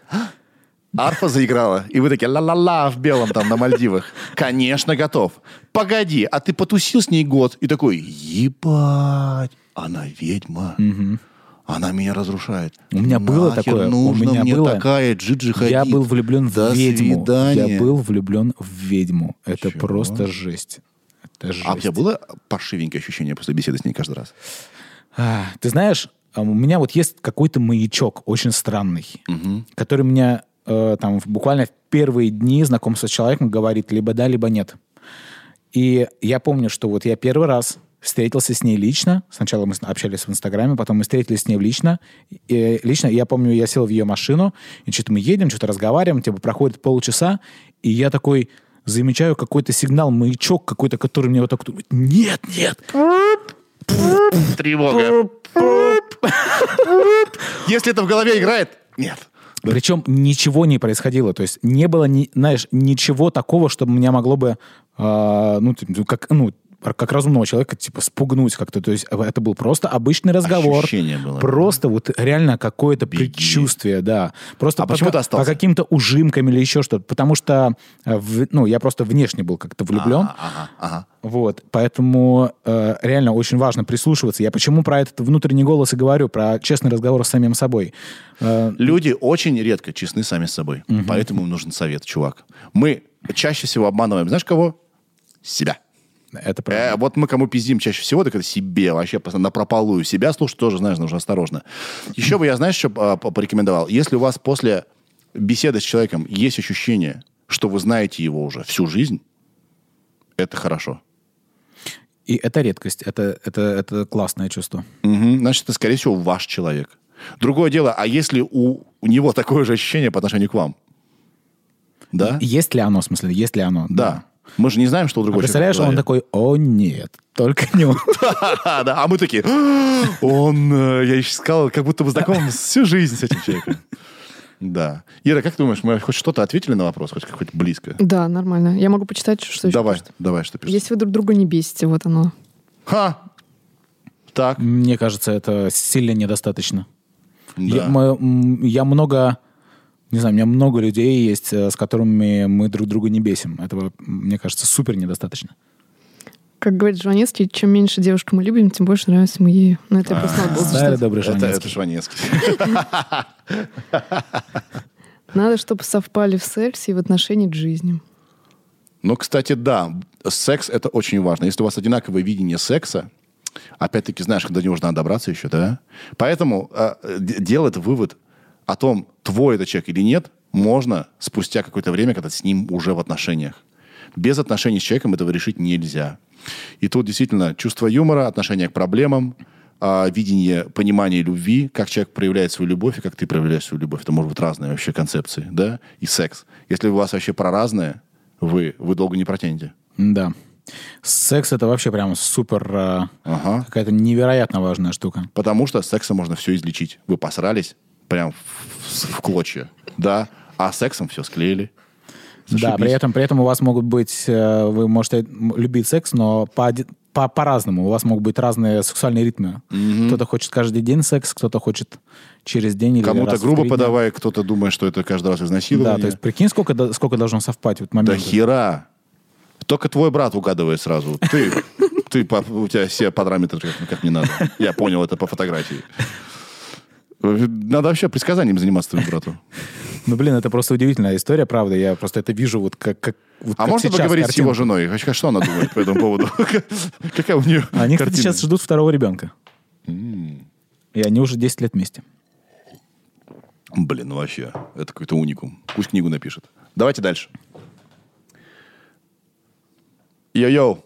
Арфа заиграла, и вы такие ла-ла-ла в белом там на Мальдивах. Конечно, готов. Погоди, а ты потусил с ней год и такой, ебать, она ведьма. Она меня разрушает. У меня было Нахер такое, у нужно меня мне было. такая Джиджи Хадид. Я был влюблен До в ведьму. свидания. Я был влюблен в ведьму. Это Чего? просто жесть. Это жесть. А у тебя было паршивенькое ощущение после беседы с ней каждый раз? А, Ты знаешь, а, у меня вот есть какой-то маячок очень странный, который мне э, там буквально в первые дни знакомства с человеком говорит либо да, либо нет. И я помню, что вот я первый раз встретился с ней лично. Сначала мы общались в Инстаграме, потом мы встретились с ней лично. И, лично, я помню, я сел в ее машину, и что-то мы едем, что-то разговариваем, типа проходит полчаса, и я такой замечаю какой-то сигнал, маячок какой-то, который мне вот так... Нет, нет! Тревога. Если это в голове играет, нет. Причем ничего не происходило. То есть не было, ни, знаешь, ничего такого, чтобы меня могло бы, э, ну, типа, как, ну, как разумного человека, типа, спугнуть как-то. То есть это был просто обычный разговор. Ощущение было. Просто вот реально какое-то предчувствие, да. Просто А по, почему ты по остался? каким-то ужимкам или еще что-то. Потому что, э, в- ну, я просто внешне был как-то влюблен. Ага, ага. Вот, поэтому э, реально очень важно прислушиваться. Я почему про этот внутренний голос и говорю, про честный разговор с самим собой. Э, Люди очень редко честны сами с собой. Поэтому им нужен совет, чувак. Мы чаще всего обманываем, знаешь кого? Себя. Это правда. Э, вот мы кому пиздим чаще всего, так это себе вообще на прополую. Себя слушать тоже, знаешь, нужно осторожно. Еще бы я, знаешь, что а, по- порекомендовал? Если у вас после беседы с человеком есть ощущение, что вы знаете его уже всю жизнь, это хорошо. И это редкость, это, это, это классное чувство. Мгм. Значит, это, скорее всего, ваш человек. Другое дело, а если у, у него такое же ощущение по отношению к вам? Да? Есть ли оно, в смысле, есть ли оно? Да. Мы же не знаем, что у А другого представляешь, он человека такой, о нет, только не он. А мы такие, «А, он, э, я искал, как будто бы знаком всю жизнь с этим человеком. Да. Ира, как ты думаешь, мы хоть что-то ответили на вопрос, хоть, хоть близко? Да, нормально. Я могу почитать, что еще Давай, давай, что пишешь? Если вы друг друга не бесите, вот оно. Ха! Так, Мне кажется, это сильно недостаточно. Я, да. мы- м, я много, не знаю, у меня много людей есть, э, с которыми мы друг друга не бесим. Этого, мне кажется, супер недостаточно. Как говорит Жванецкий, чем меньше девушку мы любим, тем больше нравимся мы ей. Ну, это я просто надо было Старый добрый Это, Жванецкий. это Жванецкий. Надо, чтобы совпали в сексе и в отношении к жизни. Ну, кстати, да, секс это очень важно. Если у вас одинаковое видение секса, опять-таки, знаешь, когда до него же надо добраться еще, да? Поэтому э, д- делать вывод о том, твой это человек или нет, можно спустя какое-то время, когда с ним уже в отношениях. Без отношений с человеком этого решить нельзя. И тут действительно чувство юмора, отношение к проблемам, а, видение, понимание любви, как человек проявляет свою любовь и как ты проявляешь свою любовь. Это может быть разные вообще концепции, да? И секс. Если у вас вообще про разное, вы, вы долго не протянете. Да. Секс это вообще прям супер э, Ага. какая-то невероятно важная штука. Потому что сексом можно все излечить. Вы посрались прям в, в клочья, да? А сексом все склеили. Да, Зашибись. при этом, при этом у вас могут быть, э, вы можете любить секс, но по, по, по-разному. У вас могут быть разные сексуальные ритмы. Кто-то хочет каждый день секс, кто-то хочет через день или Кому-то в грубо подавай, кто-то думает, что это каждый раз изнасилование. Да, то есть прикинь, сколько, сколько должно совпать вот Да моментов. хера. Только твой брат угадывает сразу. Ты, ты у тебя все параметры как, как не надо. Я понял это по фотографии. Надо вообще предсказанием заниматься твоему брату. Ну, блин, это просто удивительная история, правда. Я просто это вижу вот как, как, вот А как можно поговорить с его женой? Что она думает по этому поводу? Какая у нее Они, кстати, сейчас ждут второго ребенка. И они уже 10 лет вместе. Блин, ну вообще, это какой-то уникум. Пусть книгу напишет. Давайте дальше. Йо-йо.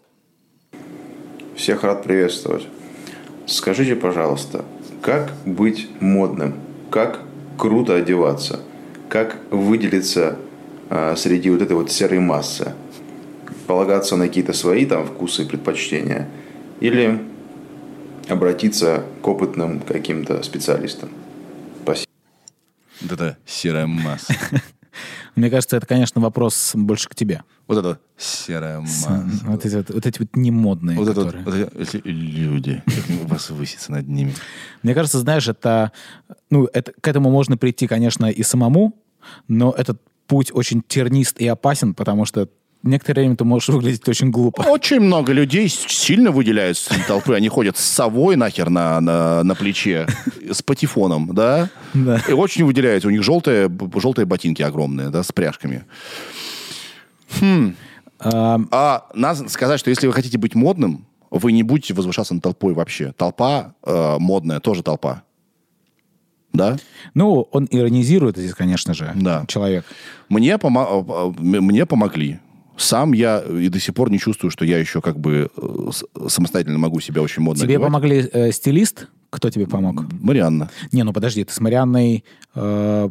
Всех рад приветствовать. Скажите, пожалуйста, как быть модным? Как круто одеваться? Как выделиться а, среди вот этой вот серой массы? Полагаться на какие-то свои там вкусы и предпочтения? Или обратиться к опытным каким-то специалистам? Спасибо. Это серая масса. Мне кажется, это, конечно, вопрос больше к тебе. Вот это серая масса. Вот эти вот, вот эти вот немодные, Вот это вот, которые. вот эти люди. Вас высится над ними. Мне кажется, знаешь, это, ну, это, к этому можно прийти, конечно, и самому, но этот путь очень тернист и опасен, потому что некоторое время ты можешь выглядеть очень глупо. Очень много людей сильно выделяются среди толпы. Они ходят с совой нахер на, на, на плече, с патефоном, да? Да. И очень выделяются. У них желтые, желтые ботинки огромные, да, с пряжками. А, А надо сказать, что если вы хотите быть модным, вы не будете возвышаться над толпой вообще. Толпа э, модная, тоже толпа. Да? ну, он иронизирует здесь, конечно же, Да. человек. Мне, помо- э, мне помогли Сам я и до сих пор не чувствую, что я еще как бы э, самостоятельно могу себя очень модно Тебе одевать. помогли э, стилист? Кто тебе помог? Марианна. Не, ну подожди, ты с Марианной, э,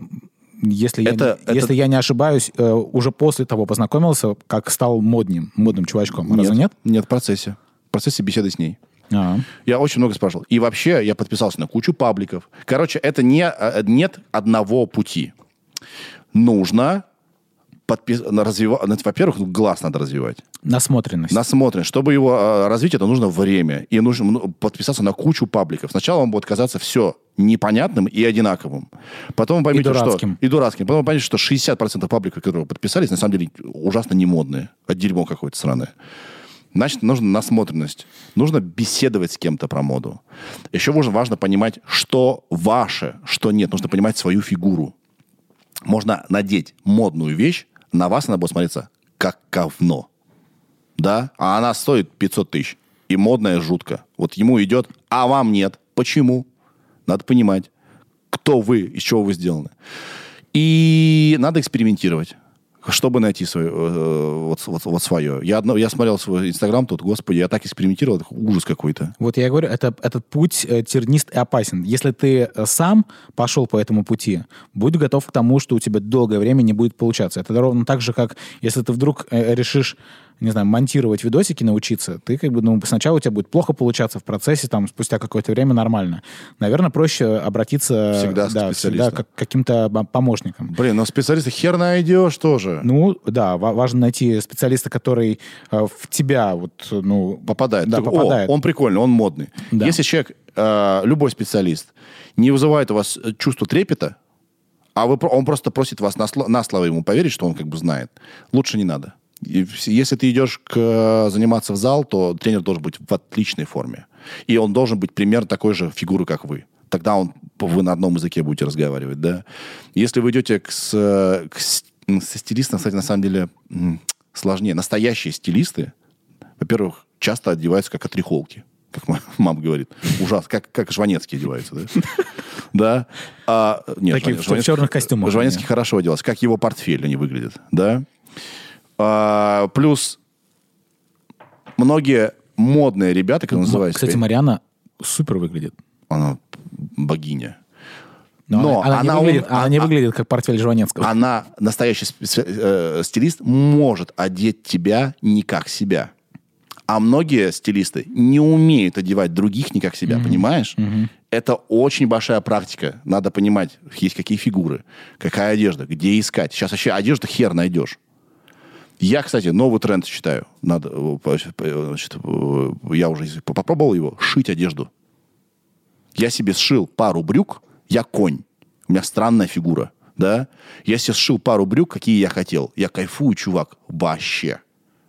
если, я, Это- не- это- если я не ошибаюсь, э, уже после того познакомился, как стал модным, модным чувачком. Разве нет? Нет, в процессе. В процессе беседы с ней. А. Я очень много спрашивал. И вообще я подписался на кучу пабликов. Короче, это не, э, нет одного пути. Нужно подпис... развивать... Во-первых, ну, глаз надо развивать. Насмотренность. Насмотрен. Чтобы его э, развить, это нужно время. И нужно ну, подписаться на кучу пабликов. Сначала вам будет казаться все непонятным и одинаковым. Потом вы поймете, дурацким. что... И дурацким. Потом вы поймете, что 60% пабликов, которые подписались, на самом деле ужасно не модные. А дерьмо какое-то сраное. Значит, нужна насмотренность. Нужно беседовать с кем-то про моду. Еще важно, важно понимать, что ваше, что нет. Нужно понимать свою фигуру. Можно надеть модную вещь, на вас она будет смотреться как говно. Да? А она стоит 500 тысяч. И модная жутко. Вот ему идет, а вам нет. Почему? Надо понимать, кто вы, из чего вы сделаны. И надо экспериментировать чтобы найти свое, э, вот, вот, вот свое. Я, одно, я смотрел свой Инстаграм тут, господи, я так экспериментировал, ужас какой-то. Вот я говорю, это, этот путь э, тернист и опасен. Если ты э, сам пошел по этому пути, будь готов к тому, что у тебя долгое время не будет получаться. Это ровно так же, как если ты вдруг э, решишь, не знаю, монтировать видосики, научиться, ты как бы, ну, сначала у тебя будет плохо получаться в процессе, там, спустя какое-то время нормально. Наверное, проще обратиться Всегда да, всегда к каким-то помощникам. Блин, но специалиста хер найдешь тоже. Ну, да, ва- важно найти специалиста, который э, в тебя вот, ну... попадает. Да, о, попадает. он прикольный, он модный. Да. Если человек, э, любой специалист, не вызывает у вас э, чувство трепета, а вы, он просто просит вас на, сло- на слово ему поверить, что он как бы знает, лучше не надо. Если ты идешь к, э, заниматься в зал, то тренер должен быть в отличной форме. И он должен быть примерно такой же фигуры, как вы. Тогда он, вы на одном языке будете разговаривать, да. Если вы идете к, с, к со стилистом, кстати, на самом деле сложнее. Настоящие стилисты, во-первых, часто одеваются как отрехолки, как ма- мама говорит. Ужасно, как, как Жванецкий одевается, да? Да. А, нет, Такие Жванецкий- в черных костюмах. Жванецкий хорошо одевался, как его портфель они выглядят, да? А, плюс многие модные ребята, как называются, Кстати, Мариана супер выглядит. она богиня. Но, Но она, не она выглядит, ум- она не а- выглядит как портфель Жванецкого. она, настоящий э, стилист, может одеть тебя не как себя. А многие стилисты не умеют одевать других не как себя, понимаешь? Это очень большая практика. Надо понимать, есть какие фигуры, какая одежда, где искать. Сейчас вообще одежду хер найдешь. Я, кстати, новый тренд считаю. Надо, э, значит, э, я уже попробовал его, шить одежду. Я себе сшил пару брюк, я конь. У меня странная фигура, да? Я себе сшил пару брюк, какие я хотел. Я кайфую, чувак, вообще.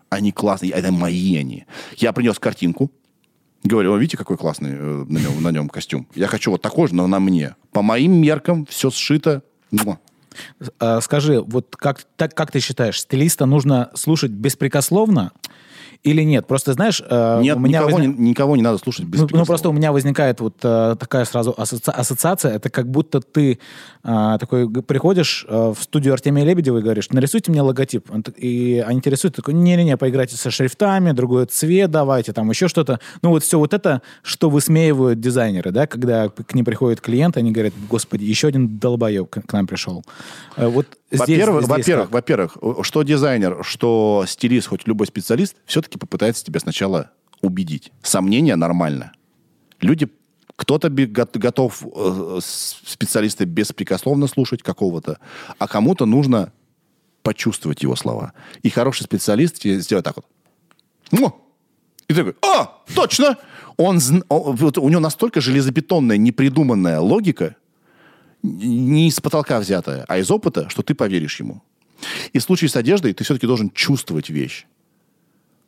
Они классные, это мои они. Я принес картинку, говорю, «О, видите, какой классный э, на нем, на нем костюм. Я хочу вот такой же, но на мне. По моим меркам все сшито. А, Скажи, вот как, так, как ты считаешь, стилиста нужно слушать беспрекословно или нет? Просто знаешь, э, Нет, у меня никого, возник- не, никого не надо слушать без Ну, ну, просто у меня возникает вот э, такая сразу асоци- ассоциация. Это как будто ты э, такой приходишь э, в студию Артемия Лебедева и говоришь, нарисуйте мне логотип. И они тебе рисуют, такой, не-не-не, поиграйте со шрифтами, другой цвет давайте, там еще что-то. Ну вот все вот это, что высмеивают дизайнеры, да, когда к ним приходит клиент, они говорят, господи, еще один долбоеб к, к нам пришел. Э, вот Во-первых, во-первых, во-первых, что дизайнер, что стилист, хоть любой специалист, все-таки попытается тебя сначала убедить. Сомнения нормально. Люди, кто-то готов э, специалиста беспрекословно слушать какого-то, а кому-то нужно почувствовать его слова. И хороший специалист тебе сделает так вот. Му! И ты такой, а, точно! Он, он- вот у него настолько железобетонная, непридуманная логика, не из потолка взятая, а из опыта, что ты поверишь ему. И в случае с одеждой ты все-таки должен чувствовать вещь.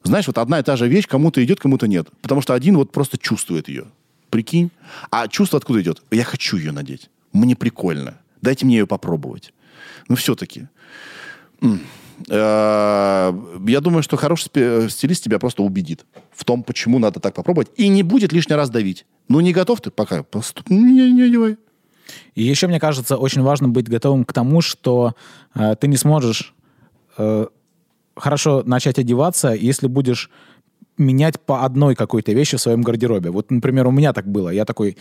Знаешь, вот одна и та же вещь кому-то идет, кому-то нет. Потому что один вот просто чувствует ее. Прикинь. А чувство откуда идет? Я хочу ее надеть. Мне прикольно. Дайте мне ее попробовать. Ну, все-таки. Э, Я думаю, что хороший спе- стилист тебя просто убедит в том, почему надо так попробовать, и не будет лишний раз давить. Ну, не готов ты пока? Не, не одевай. И еще, мне кажется, очень важно быть готовым к тому, что э, ты не сможешь э, хорошо начать одеваться, если будешь менять по одной какой-то вещи в своем гардеробе. Вот, например, у меня так было. Я такой,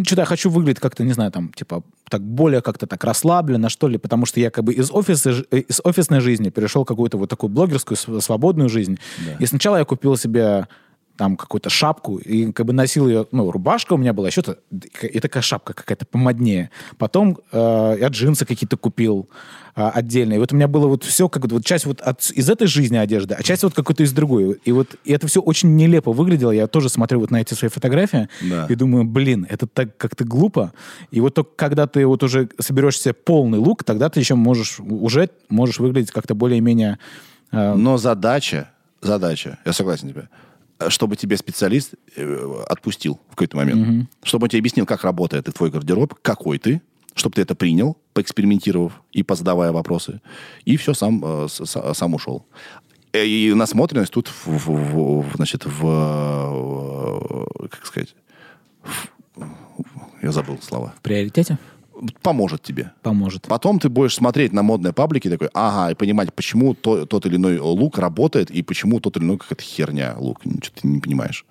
что-то я хочу выглядеть как-то, не знаю, там, типа, так более как-то так расслабленно, что ли, потому что я как бы из, офиса, э, из офисной жизни перешел в какую-то вот такую блогерскую, св- свободную жизнь. И сначала я купил себе там какую-то шапку, и как бы носил ее, ну, рубашка у меня была, еще-то, и такая шапка какая-то помоднее. Потом э, я джинсы какие-то купил э, отдельные. И вот у меня было вот все, как вот часть вот от- из этой жизни одежды, а часть вот какой-то из другой. И вот и это все очень нелепо выглядело. Я тоже смотрю вот на эти свои фотографии Да. и думаю, блин, это так как-то глупо. И вот только когда ты вот уже соберешь себе полный лук, тогда ты еще можешь, уже можешь выглядеть как-то более-менее... э, Но задача, задача, я согласен э, чтобы тебе специалист э, отпустил в какой-то момент. Чтобы он тебе объяснил, как работает твой гардероб, какой ты, чтобы ты это принял, поэкспериментировав и позадавая вопросы, и все, сам, э, сам ушел. Э, И насмотренность тут, в, в- в- значит, в... э, Как сказать? в- я забыл слова. в приоритете Поможет тебе. поможет. Потом ты будешь смотреть на модные паблики такой, ага, и понимать, почему то- тот или иной лук работает, и почему тот или иной какая-то херня лук. Ничего ты не понимаешь.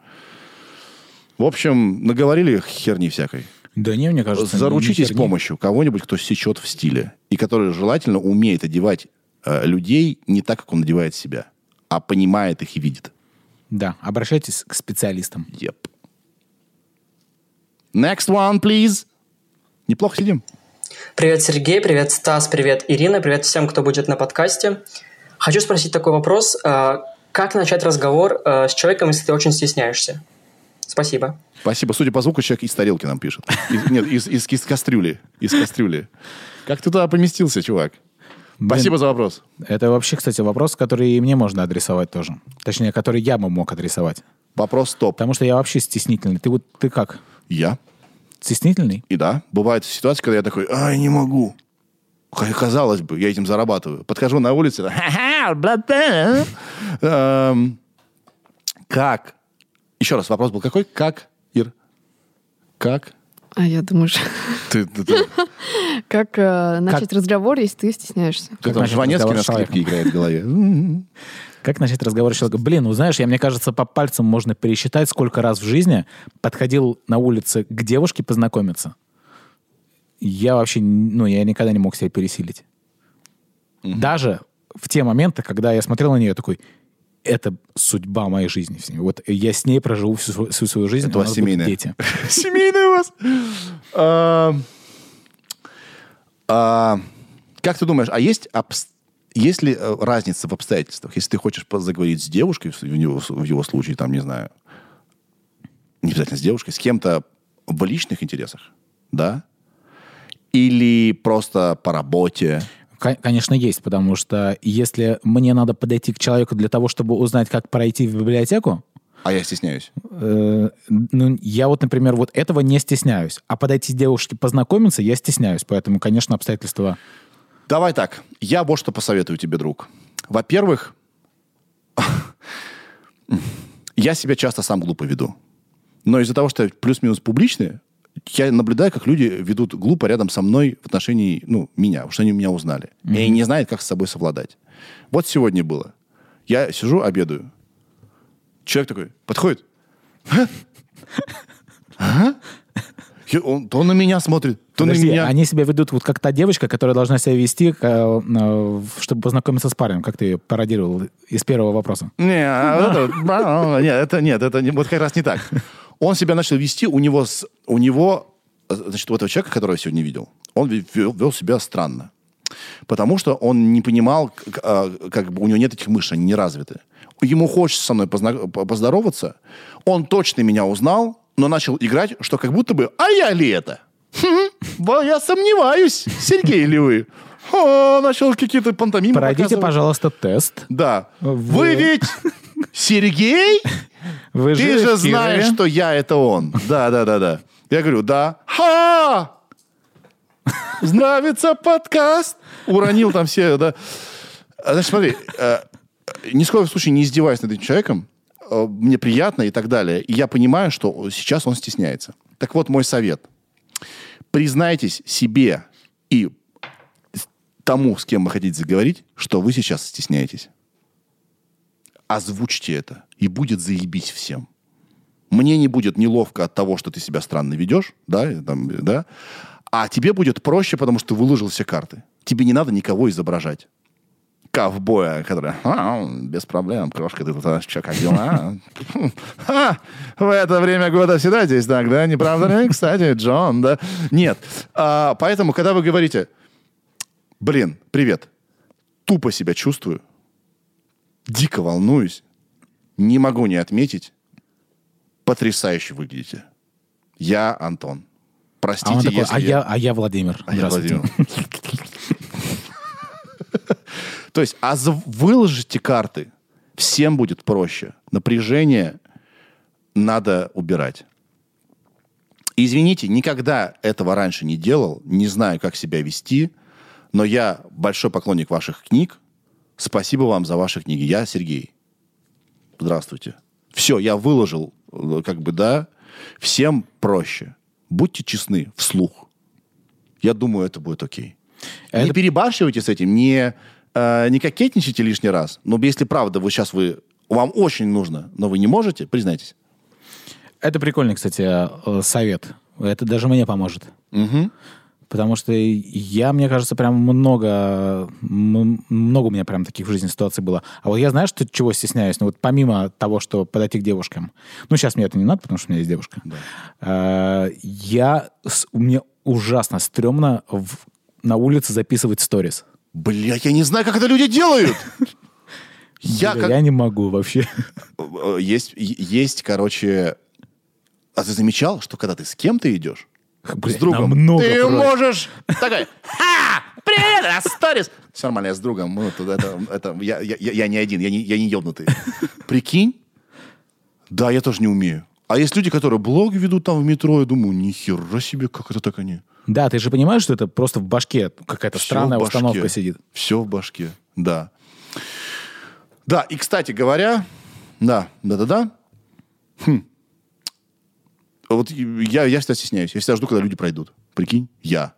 В общем, наговорили херни всякой. Да не, мне кажется... Заручитесь херни. помощью кого-нибудь, кто сечет в стиле, и который желательно умеет одевать э, людей не так, как он одевает себя, а понимает их и видит. Да, обращайтесь к специалистам. Yep. Next one, please. Неплохо сидим. Привет, Сергей, привет, Стас, привет, Ирина, привет всем, кто будет на подкасте. Хочу спросить такой вопрос. э, Как начать разговор э, с человеком, если ты очень стесняешься? Спасибо. Спасибо. Судя по звуку, человек из тарелки нам пишет. Из- нет, из, из- из кастрюли. Из кастрюли. Как ты туда поместился, чувак? Спасибо за вопрос. Это вообще, кстати, вопрос, который и мне можно адресовать тоже. Точнее, который я бы мог адресовать. Вопрос стоп. Потому что я вообще стеснительный. Ты вот ты как? Я? Стеснительный? И да, бывает ситуация, когда я такой, ай, не могу. Казалось бы, я этим зарабатываю. Подхожу на ха-ха, братан. Эм, Как? Еще раз, вопрос был какой? Как, Ир? Как? А я думаю, что- Ты, ты- ты- как э, начать разговор, если ты стесняешься? ты там Жванецкий на скрипке играет в голове. Как начать разговор с человеком? Блин, ну знаешь, я, мне кажется, по пальцам можно пересчитать, сколько раз в жизни подходил на улице к девушке познакомиться. Я вообще, ну, я никогда не мог себя пересилить. Даже в те моменты, когда я смотрел на нее, такой, это судьба моей жизни. с ней. Вот я с ней проживу всю, свою- всю свою жизнь. Это у вас семейное. дети. Семейный у вас. А, Как ты думаешь, а есть есть ли э, разница в обстоятельствах? Если ты хочешь заговорить с девушкой, в его, в его случае, там, не знаю, не обязательно с девушкой, с кем-то в личных интересах, да? Или просто по работе? Ко- Конечно, есть, потому что если мне надо подойти к человеку для того, чтобы узнать, как пройти в библиотеку, А я стесняюсь. Э, ну, я вот, например, вот этого не стесняюсь. А подойти к девушке познакомиться я стесняюсь. Поэтому, конечно, обстоятельства... Давай так. Я вот что посоветую тебе, друг. Во-первых, я себя часто сам глупо веду. Но из-за того, что я плюс-минус публичный, я наблюдаю, как люди ведут глупо рядом со мной в отношении, ну, меня, потому что они меня узнали. И они не знают, как с собой совладать. Вот сегодня было. Я сижу, обедаю. Человек такой подходит. «А? А?» Он то на меня смотрит, то Подожди, на меня. они себя ведут вот как та девочка, которая должна себя вести, э, э, чтобы познакомиться с парнем, как ты пародировал из первого вопроса. Не, а это нет, это нет, это вот как раз не так. Он себя начал вести, у него, у него, э, значит, у этого человека, которого я сегодня видел, он ве- вел, вел себя странно. Потому что он не понимал, к- а, как бы у него нет этих мышц, они не развиты. Ему хочется со мной позна- по- поздороваться. Он точно меня узнал, но начал играть, что как будто бы, а я ли это? Хм, я сомневаюсь, Сергей ли вы? О, начал какие-то пантомимы Пройдите, показывать. пожалуйста, тест. Да. Вы- Вы ведь Сергей? Вы Ты же знаешь, что я это он. Да, да, да, да. Я говорю, да. Ха! Нравится подкаст? Уронил там все, да. А, Значит, смотри, э, ни в коем случае не издеваюсь над этим человеком. Э, Мне приятно и так далее. И я понимаю, что сейчас он стесняется. Так вот, мой совет. Признайтесь себе и тому, с кем вы хотите заговорить, что вы сейчас стесняетесь. Озвучьте это, и будет заебись всем. Мне не будет неловко от того, что ты себя странно ведешь, да, там, да, а тебе будет проще, потому что ты выложил все карты. Тебе не надо никого изображать. Ковбоя, который, «А, без проблем, крошка, ты тут, а, чё, как дела? Ха, в это время года всегда здесь так, да? Не правда ли? Кстати, Джон, да? Нет. А, поэтому, когда вы говорите, блин, привет, тупо себя чувствую, дико волнуюсь, не могу не отметить, потрясающе выглядите. Я Антон. Простите, А такой, если а я, а я Владимир. а я. Владимир. То есть, а выложите карты, всем будет проще. Напряжение надо убирать. Извините, никогда этого раньше не делал, не знаю, как себя вести, но я большой поклонник ваших книг. Спасибо вам за ваши книги. Я Сергей. Здравствуйте. Все, я выложил, э, как бы, да. Всем проще. Будьте честны вслух. Я думаю, это будет окей. Не Это- перебарщивайте с этим, не, э, не кокетничайте лишний раз. Но если правда вы сейчас вы вам очень нужно, но вы не можете, признайтесь. Это прикольный, кстати, э, совет. Это даже мне поможет. Мгм. Потому что я, мне кажется, прям много, много у меня прям таких в жизни ситуаций было. А вот я, знаешь, что, чего стесняюсь? Ну вот помимо того, что подойти к девушкам. Ну сейчас мне это не надо, потому что у меня есть девушка. Э, Я, с- мне ужасно стрёмно в- на улице записывать сторис. Бля, я не знаю, как это люди делают. Я как... я не могу вообще. э, Есть, е- есть, короче... А ты замечал, что когда ты с кем-то идешь, с другом, намного ты проще. можешь такой, ха, привет, а сторис. Все нормально, я с другом. Ну, тут это, это, я, я, я- я не один, я не, я не ебнутый. Прикинь? Да, я тоже не умею. А есть люди, которые блоги ведут там в метро, я думаю, нихера себе, как это так они? Да, ты же понимаешь, что это просто в башке какая-то Всё странная в башке. установка сидит. Все в башке, да. Да, и, кстати говоря, да, да-да-да. Хм. Вот я, я всегда стесняюсь. Я всегда жду, когда люди пройдут. Прикинь, я.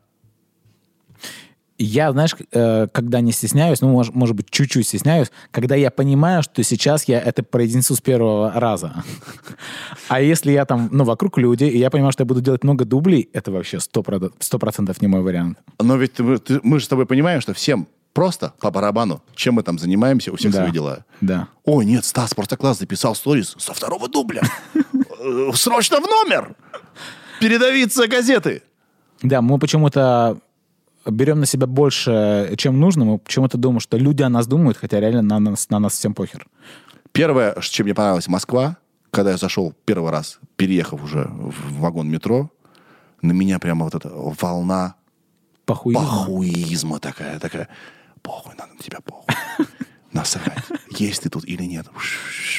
Я, знаешь, э, когда не стесняюсь, ну, мож- может быть, чуть-чуть стесняюсь, когда я понимаю, что сейчас я это произнесу с первого раза. А если я там, ну, вокруг люди, и я понимаю, что я буду делать много дублей, это вообще сто процентов не мой вариант. Но ведь ты- ты- мы же с тобой понимаем, что всем просто по барабану, чем мы там занимаемся, у всех Да. свои дела. Да. Ой, нет, Стас Спартакласс записал сторис со второго дубля. Э, Срочно в номер! Передавиться газеты. Да, мы почему-то берем на себя больше, чем нужно. Мы почему-то думаем, что люди о нас думают, хотя реально на нас, на нас всем похер. Первое, чем мне понравилась Москва, когда я зашел первый раз, переехав уже в вагон метро, на меня прямо вот эта волна Похуизм. похуизма такая, такая, похуй, надо на тебя похуй. Насрать, есть ты тут или нет.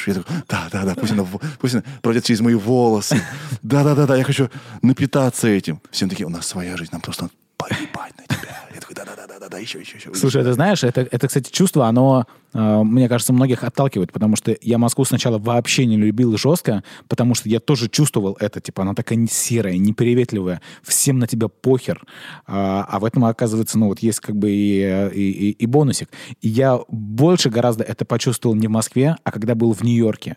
Я такой, да, да, да, пусть она, пусть она пройдет через мои волосы. Да, да, да, да, я хочу напитаться этим. Все такие, у нас своя жизнь, нам просто надо поебать на тебя. Я такой, да, да, да, да, да, да, еще, еще, еще. Слушай, ты знаешь, это, это, кстати, чувство, оно, мне кажется, многих отталкивает, потому что я Москву сначала вообще не любил жестко, потому что я тоже чувствовал это, типа, она такая не серая, неприветливая, всем на тебя похер. А, а в этом, оказывается, ну, вот есть как бы и, и, и- и бонусик. И я больше гораздо это почувствовал не в Москве, а когда был в Нью-Йорке.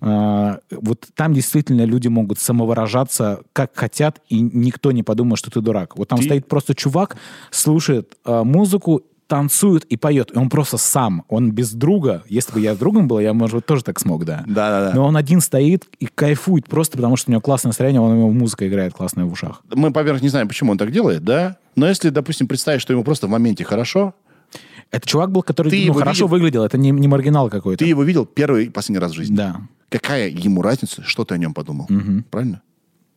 А, вот там действительно люди могут самовыражаться как хотят, и никто не подумает, что ты дурак. Вот там Ты- стоит просто чувак, слушает а, музыку, танцует и поет. И он просто сам, он без друга. Если бы я с другом был, я, может, быть, тоже так смог, да. Да, да, да. Но он один стоит и кайфует просто потому, что у него классное настроение, он, у него музыка играет классная в ушах. Мы, поверх не знаем, почему он так делает, да? Но если, допустим, представить, что ему просто в моменте хорошо, Это чувак был, который Ты ну, хорошо видел? выглядел, это не, не маргинал какой-то. ты его видел первый и последний раз в жизни. Да. Какая ему разница, что ты о нем подумал? Правильно?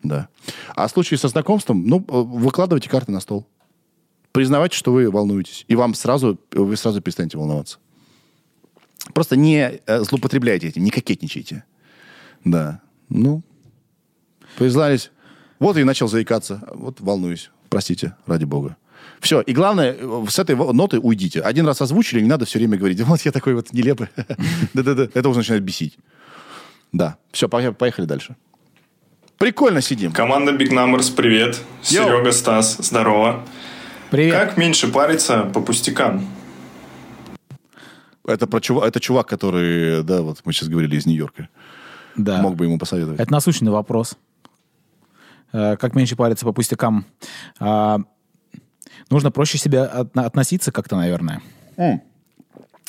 Да. А в случае со знакомством, ну, э, выкладывайте карты на стол. Признавайте, что вы волнуетесь. И вам сразу, вы сразу перестанете волноваться. Просто не э, злоупотребляйте этим, не кокетничайте. Да. Ну, признались. Вот и начал заикаться. Вот волнуюсь. Простите, ради бога. Все. И главное, э, с этой ноты уйдите. Один раз озвучили, не надо все время говорить, вот я такой вот нелепый. Да-да-да. Это уже начинает бесить. Да. Все, поехали дальше. Прикольно сидим. Команда Big Numbers, привет. Серега, Стас, здорово. Привет. Как меньше париться по пустякам? Это, про чувак, это чувак, который, да, вот мы сейчас говорили из Нью-Йорка. Да. Мог бы ему посоветовать. Это насущный вопрос. Э, Как меньше париться по пустякам? А, Нужно проще себя от- относиться как-то, наверное.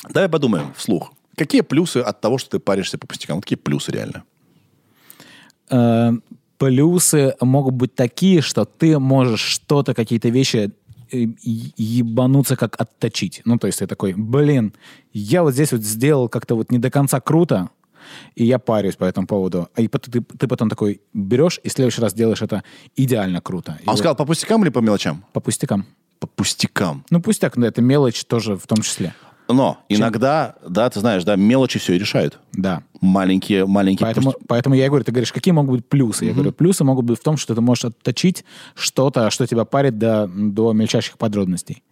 Давай подумаем вслух. Какие плюсы от того, что ты паришься по пустякам? Какие плюсы реально? Э, Плюсы могут быть такие, что ты можешь что-то, какие-то вещи ебануться как отточить. Ну, то есть ты такой, блин, я вот здесь вот сделал как-то вот не до конца круто, и я парюсь по этому поводу. И пот- ты, ты потом такой берешь и в следующий раз делаешь это идеально круто. И А он вот сказал по пустякам или по мелочам? по пустякам. По пустякам. Ну, пустяк, да, это мелочь тоже в том числе. Но иногда, да, ты знаешь, да, мелочи все и решают. Да. Маленькие, маленькие Поэтому, пусть- поэтому я и говорю, ты говоришь, какие могут быть плюсы? Я говорю, плюсы могут быть в том, что ты можешь отточить что-то, что тебя парит до, до мельчайших подробностей.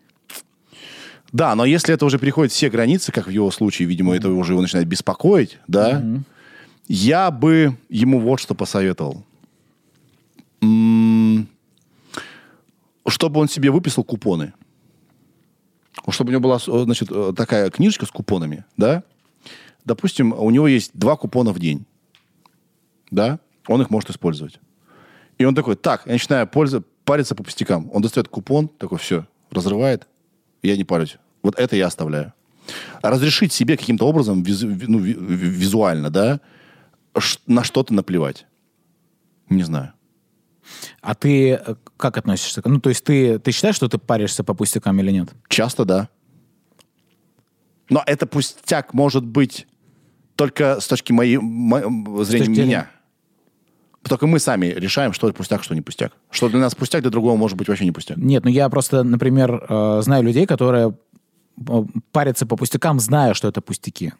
Да, но если это уже переходит все границы, как в его случае, видимо, это уже его начинает беспокоить, да, я бы ему вот что посоветовал. М, Чтобы он себе выписал купоны. Чтобы у него была, э, значит, э, такая книжечка с купонами, да. Допустим, у него есть два купона в день, да, он их может использовать. И он такой, так, я начинаю пользоваться, париться по пустякам. Он достает купон, такой, все, разрывает, я не парюсь. Вот это я оставляю. Разрешить себе каким-то образом визу- ви- ну, ви- ви- визуально, да, на что-то наплевать. Не знаю. А ты э, как относишься? Ну, то есть ты, ты считаешь, что ты паришься по пустякам или нет? Часто да. Но это пустяк может быть только с точки моей, мо- зрения точки меня. Только мы сами решаем, что пустяк, что не пустяк. Что для нас пустяк, для другого может быть вообще не пустяк. Нет, ну я просто, например, э, знаю людей, которые э, парятся по пустякам, зная, что это пустяки.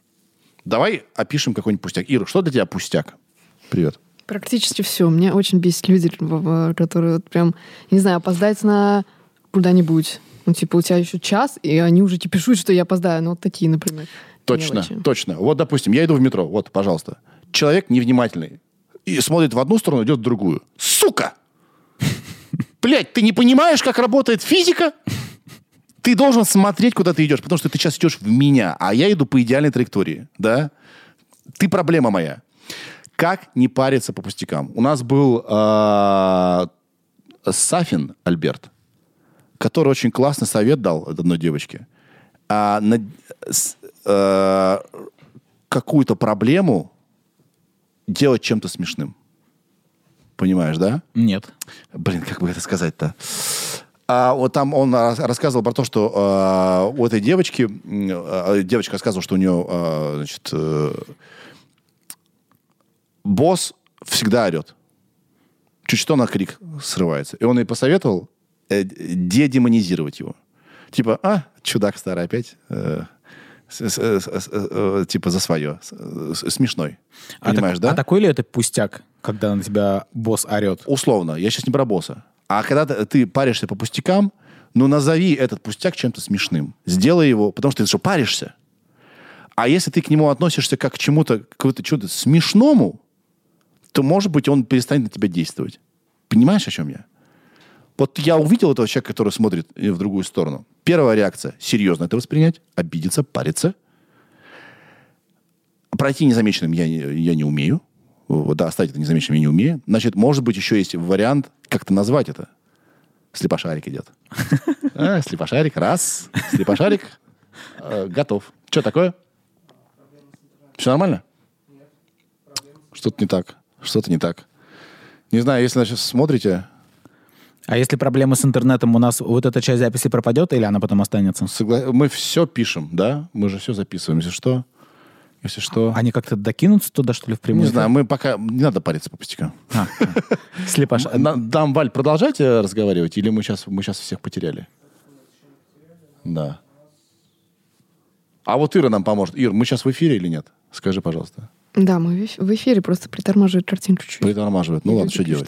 Давай опишем какой-нибудь пустяк. Ира, что для тебя пустяк? Привет. Практически все. Меня очень бесит люди, которые вот прям, не знаю, опоздать на куда-нибудь. Ну, типа, у тебя еще час, и они уже тебе пишут, что я опоздаю. Ну, вот такие, например. Точно, мелочи. точно. Вот, допустим, я иду в метро. Вот, пожалуйста. Человек невнимательный. И смотрит в одну сторону, идет в другую. Сука! Блять, ты не понимаешь, как работает физика? Ты должен смотреть, куда ты идешь, потому что ты сейчас идешь в меня, а я иду по идеальной траектории, да? Ты проблема моя. Как не париться по пустякам? У нас был а, Сафин Альберт, который очень классный совет дал одной девочке. А, на- с- э, какую-то проблему делать чем-то смешным. Понимаешь, да? Нет. Блин, как бы это сказать-то? А вот там он рас- рассказывал про то, что а, у этой девочки, а, девочка рассказывала, что у нее, а, значит, э, босс всегда орет. Чуть что на крик срывается. И он ей посоветовал э, дедемонизировать его. Типа, а, чудак старый опять, э, с- с- с- с- э, типа за свое, смешной. А, так- Понимаешь, да? а такой ли это пустяк, когда на тебя босс орет? Условно, я сейчас не про босса. А когда ты, паришься по пустякам, ну назови этот пустяк чем-то смешным. Сделай его, потому что ты что, паришься. А если ты к нему относишься как к чему-то, какому-то чему-то смешному, то, может быть, он перестанет на тебя действовать. Понимаешь, о чем я? Вот я увидел этого человека, который смотрит э, в другую сторону. Первая реакция – серьезно это воспринять, обидеться, париться. Пройти незамеченным я, не- я не умею. Да, оставить это незамеченным я не умею. Значит, может быть, еще есть вариант как-то назвать это. Слепошарик идет. А, Слепошарик, раз. Слепошарик, э, готов. Что такое? Все нормально? Что-то не так. Что-то не так. Не знаю, если сейчас смотрите, А если проблемы с интернетом, у нас вот эта часть записи пропадет или она потом останется? согла- мы все пишем, да? Мы же все записываем. Если что, если что... Они как-то докинутся туда, что ли, в прямую? не знаю, мы пока... Не надо париться по пустякам. А, Слепош... На- Там, Валь, продолжайте разговаривать, или мы сейчас, мы сейчас всех потеряли? Да. А вот Ира нам поможет. Ир, мы сейчас в эфире или нет? Скажи, пожалуйста. Да, мы в эф- в эфире просто притормаживает картинку чуть-чуть. Притормаживает. Ну ладно, Люди что делать?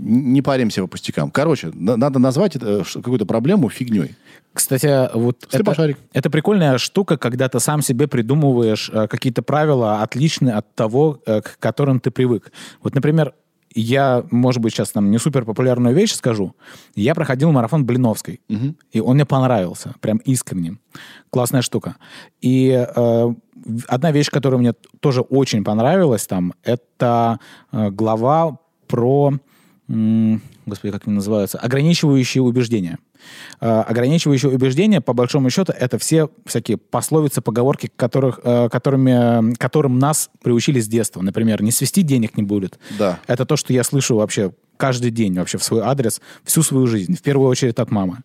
Не паримся по пустякам. Короче, на- надо назвать это, ш- какую-то проблему фигней. Кстати, вот это, это прикольная штука, когда ты сам себе придумываешь э, какие-то правила, отличные от того, э, к которым ты привык. Вот, например, я, может быть, сейчас там не супер популярную вещь скажу. Я проходил марафон Блиновской, и он мне понравился, прям искренне. Классная штука. И э, одна вещь, которая мне тоже очень понравилась там, это э, глава про, м, господи, как они называются, ограничивающие убеждения. Э, ограничивающие убеждения, по большому счету, это все всякие пословицы, поговорки, которых, э, которыми, которым нас приучили с детства. Например, не свести денег не будет. Да. Это то, что я слышу вообще каждый день вообще в свой адрес, всю свою жизнь, в первую очередь от мамы.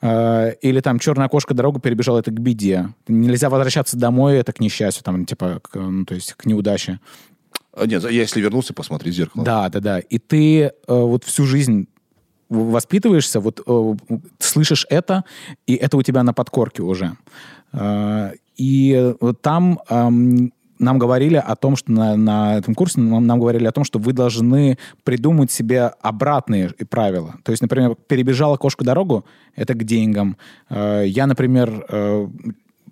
Э, Или там черная кошка дорогу перебежала, это к беде. Нельзя возвращаться домой, это к несчастью, там, типа, к, ну, то есть к неудаче. А, Нет, я если вернулся, посмотри в зеркало. Да, да, да. И ты э, вот всю жизнь воспитываешься, вот э, слышишь это, и это у тебя на подкорке уже. Э, и вот там эм, нам говорили о том, что на, на этом курсе нам, нам говорили о том, что вы должны придумать себе обратные правила. То есть, например, перебежала кошка дорогу, это к деньгам. Э, я, например, э,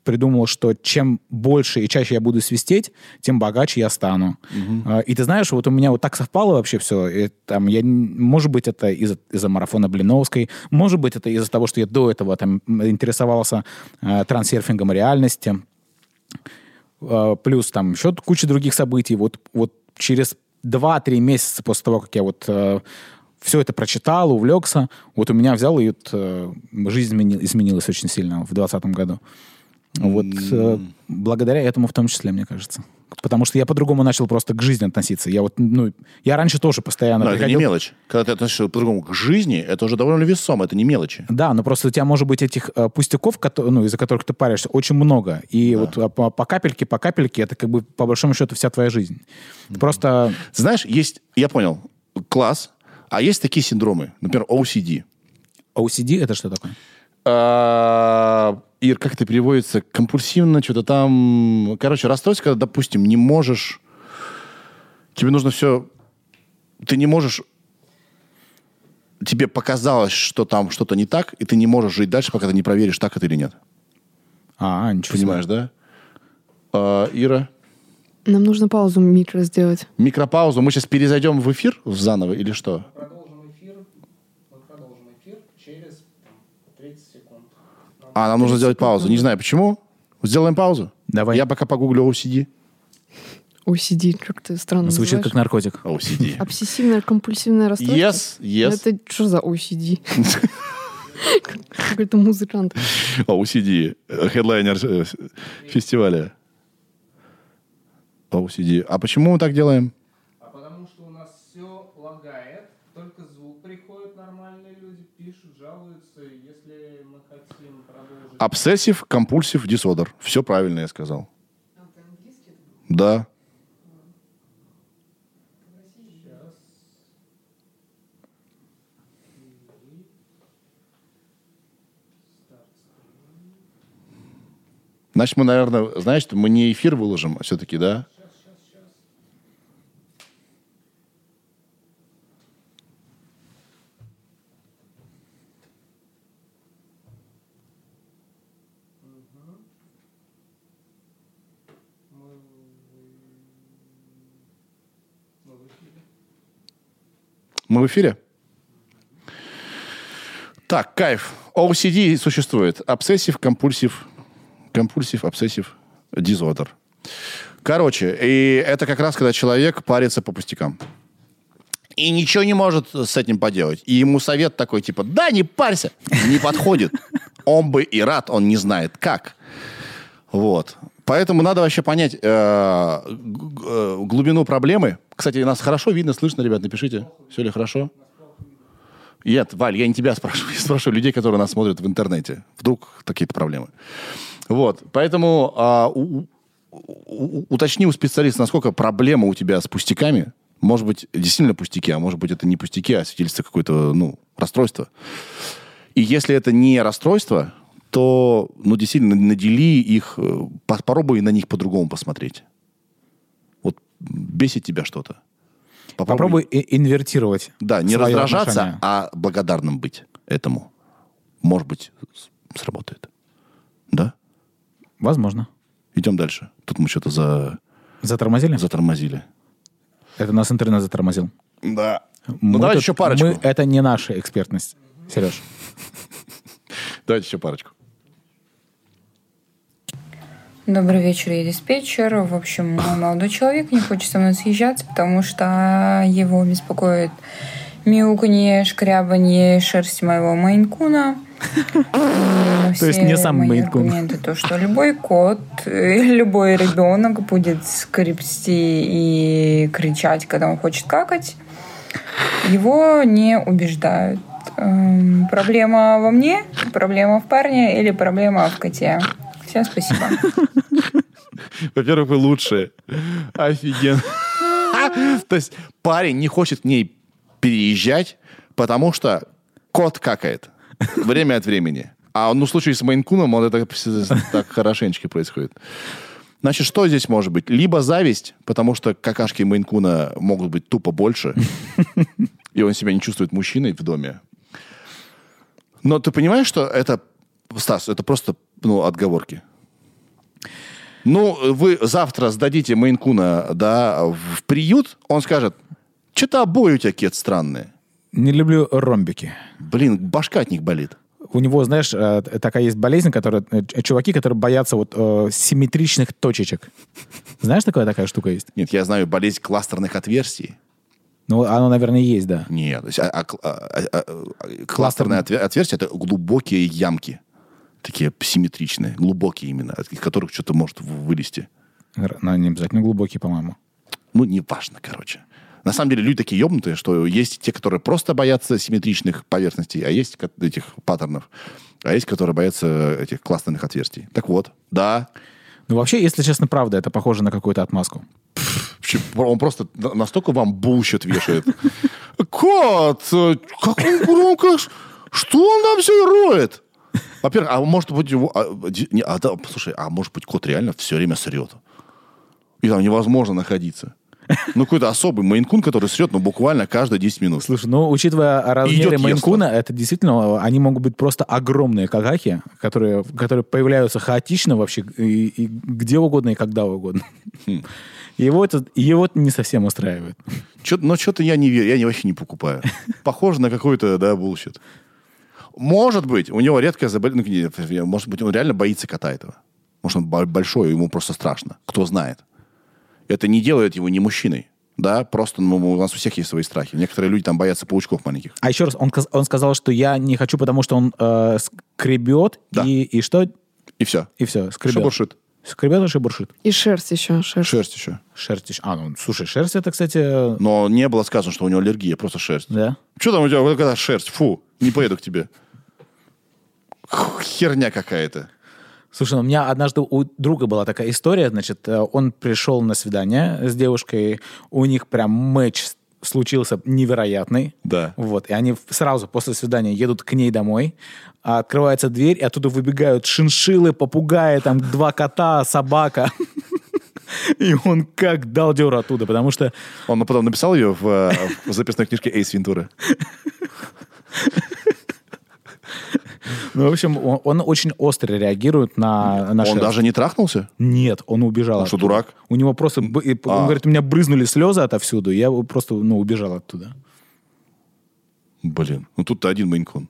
придумал, что чем больше и чаще я буду свистеть, тем богаче я стану. А, И ты знаешь, вот у меня вот так совпало вообще все. И, там, я, может быть, это из-за, из-за марафона Блиновской, может быть, это из-за того, что я до этого там интересовался э, трансерфингом реальности. Э, плюс там еще куча других событий. Вот, вот через 2-3 месяца после того, как я вот все это прочитал, увлекся, вот у меня взял и вот, э, жизнь измени- изменилась очень сильно в 2020 году. Вот э, благодаря этому в том числе, мне кажется. Потому что я по-другому начал просто к жизни относиться. Я вот, ну, я раньше тоже постоянно Но это не приходил- мелочь. Когда ты относишься по-другому к жизни, это уже довольно весомо, это не мелочи. Да, но просто у тебя может быть этих э, пустяков, кото- ну, из-за которых ты паришься, очень много. И вот э, по, по капельке, по капельке, это как бы по большому счету вся твоя жизнь. Просто Знаешь, есть, я понял, класс, а есть такие синдромы, например, OCD. OCD это что такое? А, Ир, как это переводится? Компульсивно, что-то там... Короче, расстройство, когда, допустим, не можешь... Тебе нужно все... Ты не можешь... Тебе показалось, что там что-то не так, и ты не можешь жить дальше, пока ты не проверишь, так это или нет. А, ничего себе. Понимаешь, да? А, Ира, Нам нужно паузу микро сделать. микропаузу. Мы сейчас перезайдем в эфир заново или что? Продолжим эфир. Мы продолжим эфир через там, 30 секунд. А, нам нужно сделать паузу. Не знаю почему. Сделаем паузу. Давай. Я пока погуглю OCD. OCD, как ты странно Звучит как наркотик. OCD. Обсессивное компульсивное расстройство? Yes, yes. Это что за OCD? Как- Какой-то музыкант. OCD. Хедлайнер э, фестиваля. OCD. А почему мы так делаем? А потому что у нас все лагает, только звук приходит, нормальные люди пишут, жалуются. Если мы хотим продолжить... Обсессив, компульсив, дисодер. Все правильно я сказал. Да. Значит, мы, наверное, знаешь, мы не эфир выложим, все-таки, да? Мы в эфире? Так, кайф. OCD существует. Обсессив, компульсив, компульсив, обсессив, дизодер. Короче, и это как раз, когда человек парится по пустякам. И ничего не может с этим поделать. И ему совет такой, типа, да, не парься. Не подходит. Он бы и рад, он не знает как. Вот. Поэтому надо вообще понять э, э, глубину проблемы. Кстати, нас хорошо видно, слышно, ребят, напишите. Все ли хорошо? Нет, Валь, я не тебя спрашиваю, я спрашиваю людей, которые нас смотрят в интернете. Вдруг какие-то проблемы. Вот, поэтому у- у- у- уточни у специалиста, насколько проблема у тебя с пустяками. Может быть, действительно пустяки, а может быть, это не пустяки, а свидетельство какое-то, ну, расстройство. И если это не расстройство, то, ну, действительно, надели их, э, попробуй на них по-другому посмотреть. Вот бесит тебя что-то. Попробуй и- инвертировать. Да, не раздражаться, отношение. а благодарным быть этому. Может быть, сработает. Да? Возможно. Идем дальше. Тут мы что-то за... Затормозили? затормозили. Это нас интернет затормозил. Да. Ну, Мы давайте тут- еще парочку. мы- это не наша экспертность, Сереж. Давайте еще парочку. Добрый вечер, я диспетчер. В общем, мой молодой человек не хочет со мной съезжаться, потому что его беспокоит мяуканье, шкрябанье шерсти моего мейнкуна. То есть не сам Мейн-кун. аргументы то, что любой кот, э, любой ребенок будет скрипсти и кричать, когда он хочет какать, его не убеждают. Эм, Проблема во мне, проблема в парне или проблема в коте. Всем спасибо. Во-первых, вы лучшие. Офигенно. То есть парень не хочет к ней переезжать, потому что кот какает. Время от времени. А ну, в случае с Мейнкуном вот это так хорошенечко происходит. Значит, что здесь может быть? Либо зависть, потому что какашки Мейнкуна могут быть тупо больше, и он себя не чувствует мужчиной в доме. Но ты понимаешь, что это, Стас, это просто ну, отговорки. Ну, вы завтра сдадите Мейнкуна да, в приют, он скажет, что-то обои у тебя, кет, странные. Не люблю ромбики. Блин, башка от них болит. У него, знаешь, э, такая есть болезнь, которая э, чуваки, которые боятся вот э, симметричных точечек. Знаешь, такая такая штука есть? Нет, я знаю болезнь кластерных отверстий. Ну, оно, наверное, есть, да. Нет, то есть, а- а а- а- а- кластерные отве- отверстия это глубокие ямки. Такие симметричные, глубокие именно, из которых что-то может вылезти. Но не обязательно глубокие, по-моему. Ну, неважно, короче. На самом деле люди такие ебнутые, что есть те, которые просто боятся симметричных поверхностей, а есть этих паттернов, а есть, которые боятся этих кластерных отверстий. Так вот, да, Ну, вообще, если честно, правда, это похоже на какую-то отмазку. Он просто на- настолько вам bullshit вешает. Кот, э, как он громко... Что он там все роет? Во-первых, а может быть его... а, не, а, да, слушай, а может быть кот реально все время срет? И там невозможно находиться. Ну, какой-то особый мейнкун, который срет, ну, буквально каждые 10 минут. Слушай, ну, учитывая размеры Мейнкуна, это действительно, они могут быть просто огромные какахи, которые, которые появляются хаотично вообще и, и где угодно и когда угодно. Хм. Его это, его это не совсем устраивает. Чё, но что-то я не верю, я не, вообще не покупаю. Похоже на какой-то, да, bullshit. Может быть, у него редкое заболевание. ну, Может быть, он реально боится кота этого. Может, он бо- большой, ему просто страшно. Кто знает. Это не делает его не мужчиной. Да, просто ну, у нас у всех есть свои страхи. Некоторые люди там боятся паучков маленьких. А еще раз, он, он сказал, что я не хочу, потому что он э, скребет и, и что? И все. И все, скребет. Шебуршит. Скребет и шебуршит. И шерсть еще. Шерсть. Шерсть еще. Шерсть еще. А, ну, слушай, шерсть это, кстати... Но не было сказано, что у него аллергия, просто шерсть. Да? Что там у тебя? Когда шерсть? Фу, не поеду к тебе. Херня какая-то. Слушай, ну, у меня однажды у друга была такая история, значит, э, он пришел на свидание с девушкой, у них прям матч случился невероятный. Да. Вот, и они сразу после свидания едут к ней домой, а открывается дверь, и оттуда выбегают шиншиллы, попугаи, там два кота, собака. И он как дал дёру оттуда, потому что... Он потом написал ее в, э, в записной книжке Эйс Вентура. Ну, в общем, он, он очень остро реагирует на, на Он даже не трахнулся? Нет, он убежал. Он что, дурак? У него просто... Он А. говорит, у меня брызнули слезы отовсюду, я просто ну, убежал оттуда. Блин, ну тут-то один мейнкун.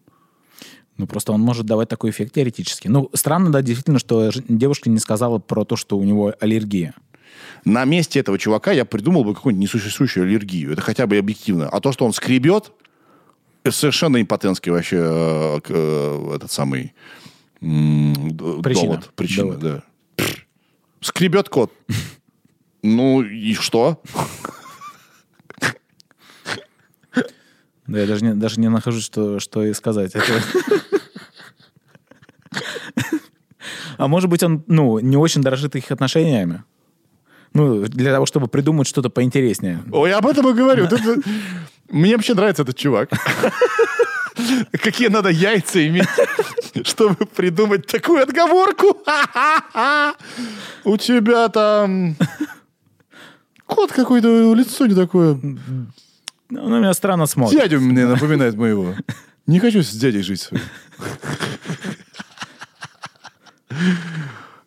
Ну, просто он может давать такой эффект теоретически. Ну, странно, да, действительно, что девушка не сказала про то, что у него аллергия. На месте этого чувака я придумал бы какую-нибудь несуществующую аллергию. Это хотя бы объективно. А то, что он скребет, совершенно импотентский вообще э, э, этот самый м, Причина. довод. Причина, Довод. да. Скребет кот. Ну и что? Да, я даже не, даже не нахожу, что, что и сказать. А может быть, он, ну, не очень дорожит их отношениями? Ну, для того, чтобы придумать что-то поинтереснее. Ой, я об этом и говорю. Мне вообще нравится этот чувак. Какие надо яйца иметь, чтобы придумать такую отговорку. У тебя там... Кот какой-то, лицо не такое. Ну, Он на меня странно смотрит. Дядю мне напоминает моего. Не хочу с дядей жить своим.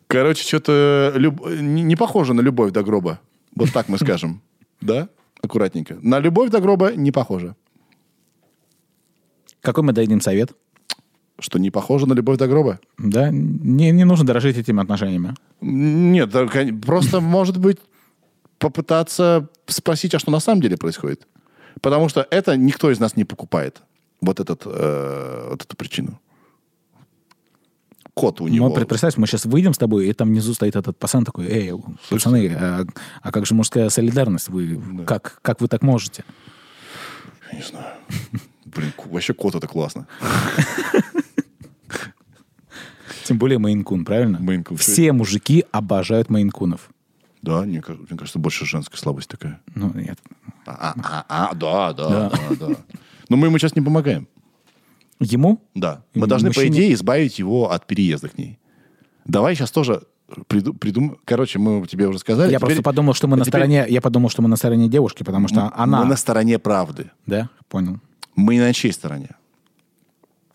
Короче, что-то люб- не похоже на любовь до гроба. Вот так мы скажем. Да? Аккуратненько. На любовь до гроба не похоже. Какой мы дадим совет? Что не похоже на любовь до гроба? Да, не, не нужно дорожить этими отношениями. Нет, просто, может быть, попытаться спросить, а что на самом деле происходит. Потому что это никто из нас не покупает. Вот, этот, э, вот эту причину. Кот у него. Ну, пред- представь, мы сейчас выйдем с тобой, и там внизу стоит этот пацан такой, эй, пацаны, а, а как же мужская солидарность? Вы, как, как вы так можете? Не знаю. Блин, вообще кот это классно. Тем более Мейнкун, правильно? Мейн-кун. Все мужики обожают Мейнкунов. Да, мне, мне кажется, больше женская слабость такая. Ну, нет. А, а, а, да, да, Да. да, да. Но мы ему сейчас не помогаем. Ему? Да. Мы должны, по мужчине- идее, избавить его от переезда к ней. Давай сейчас тоже приду, придум... Короче, мы тебе уже сказали. Я Теперь- просто подумал, что мы на теперь стороне, я подумал, что мы на стороне девушки, потому что мы она... на стороне правды. Да, понял. Мы на чьей стороне.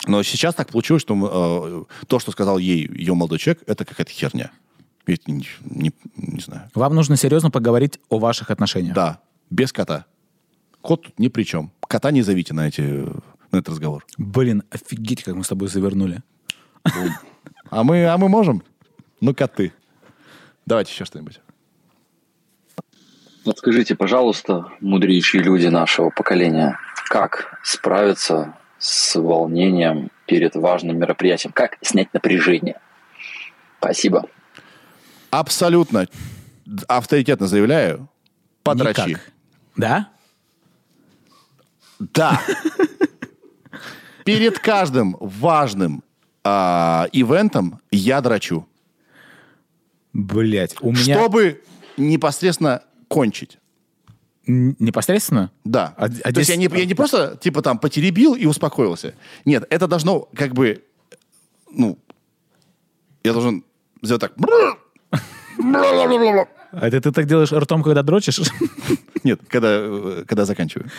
Но сейчас так получилось, что мы, э, то, что сказал ей ее молодой человек, это какая-то херня. Ведь не, не- не знаю. Вам нужно серьезно поговорить о ваших отношениях. Да, без кота. Кот тут ни при чем. Кота не зовите на, эти, на этот разговор. Блин, офигеть, как мы с тобой завернули. А мы, а мы можем? Ну, коты. Давайте еще что-нибудь. Подскажите, пожалуйста, мудрейшие люди нашего поколения, как справиться с волнением перед важным мероприятием? Как снять напряжение? Спасибо. Абсолютно авторитетно заявляю, подрачи. Никак. Да? Да. Перед каждым важным а, ивентом я драчу. Блять, у меня... Чтобы непосредственно кончить. Н- Непосредственно? Да. А- а То здесь- есть я не, я не просто, типа, там, потеребил и успокоился. Нет, это должно, как бы, ну, я должен сделать так. А это ты так делаешь ртом, когда дрочишь? Нет, когда, э, когда заканчиваю.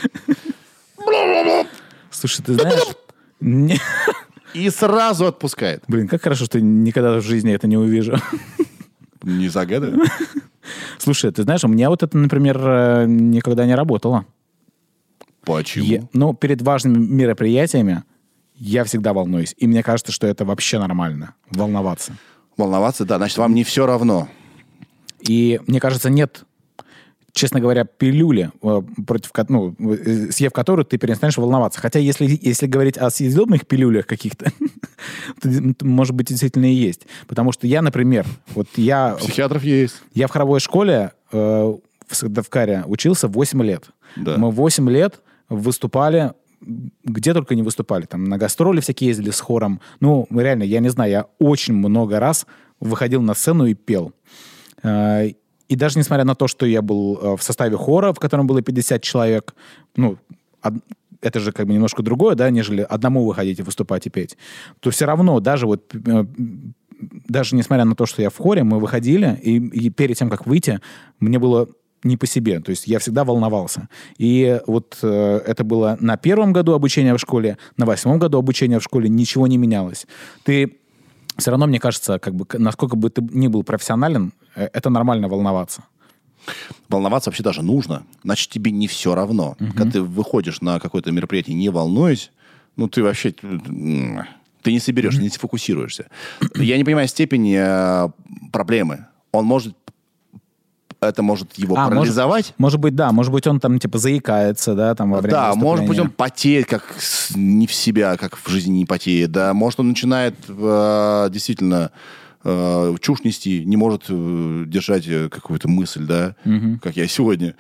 Слушай, ты знаешь... И сразу отпускает. Блин, как хорошо, что никогда в жизни это не увижу. Не загадываю. Слушай, ты знаешь, у меня вот это, например, э, никогда не работало. Почему? Я- ну, перед важными мероприятиями я всегда волнуюсь. И мне кажется, что это вообще нормально. Волноваться. Волноваться, да, значит, вам не все равно. И мне кажется, нет, честно говоря, пилюли, э, против, ну, э, съев которую ты перестанешь волноваться. Хотя если, если говорить о съедобных пилюлях каких-то, может быть, действительно и есть. Потому что я, например, вот я... Психиатров есть. Я в хоровой школе э, в Сыктывкаре учился 8 лет. Да. Мы 8 лет выступали, где только не выступали. Там на гастроли всякие ездили с хором. Ну, реально, я не знаю, я очень много раз выходил на сцену и пел. И даже несмотря на то, что я был э, в составе хора, в котором было 50 человек, ну, это же как бы немножко другое, да, нежели одному выходить и выступать и петь, то все равно даже вот э, даже несмотря на то, что я в хоре, мы выходили, и, и перед тем, как выйти, мне было не по себе. То есть я всегда волновался. И вот э, это было на первом году обучения в школе, на восьмом году обучения в школе ничего не менялось. Ты все равно, мне кажется, как бы, насколько бы ты ни был профессионален, это нормально волноваться. Волноваться вообще даже нужно. Значит, тебе не все равно. Когда ты выходишь на какое-то мероприятие, не волнуясь, ну, ты вообще... м, Ты не соберешь, не сфокусируешься. Я не понимаю степени э, проблемы. Он может... Это может его А, парализовать. Может, может быть, да, может быть, он там типа заикается, да, там во время Да, может быть, он потеет как не в себя, как в жизни не потеет. Да, может, он начинает э, действительно э, чушь нести, не может э, держать э, какую-то мысль, да, Мгм. как я сегодня.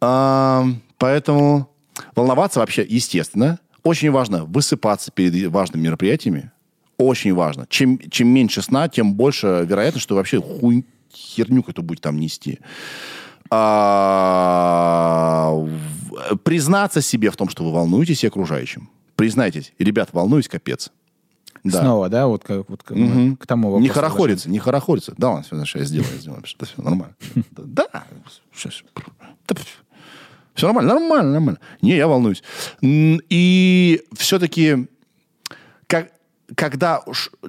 А, поэтому волноваться вообще естественно. Очень важно высыпаться перед важными мероприятиями. Очень важно. Чем, чем меньше сна, тем больше вероятность, что вообще хуй, херню какую-то будет там нести. А, признаться себе в том, что вы волнуетесь и окружающим. Признайтесь. Ребят, волнуюсь, капец. Да. Снова, да, вот, как, вот к- Мгм. к тому Не вопросу хорохориться, не хорохориться. Да, ладно, все, я сделаю, сделаю. Да, все нормально. Да, все, нормально, нормально, нормально. Не, я волнуюсь. И все-таки, как, когда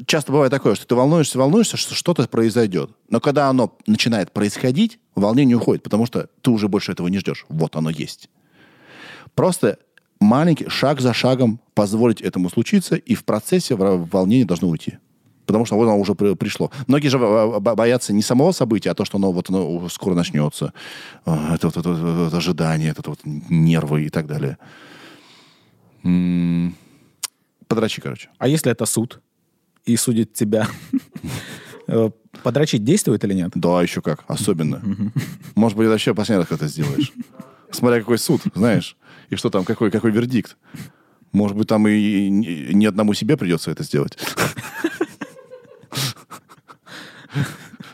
часто бывает такое, что ты волнуешься, волнуешься, что что-то произойдет. Но когда оно начинает происходить, волнение уходит, потому что ты уже больше этого не ждешь. Вот оно есть. Просто маленький шаг за шагом позволить этому случиться, и в процессе волнение должно уйти. Потому что вот оно уже при- пришло. Многие же э, бо- боятся не самого события, а то, что оно вот оно скоро начнется. А, Это вот это, вот это ожидание, это вот нервы и так далее. М, Подрачи, короче. А если это суд и судит тебя, э, подрочить действует или нет? Да, еще как. Особенно. Может быть, вообще последний раз это сделаешь. Смотря какой суд, знаешь. И что там, какой, какой вердикт. Может быть, там и, и ни одному себе придется это сделать.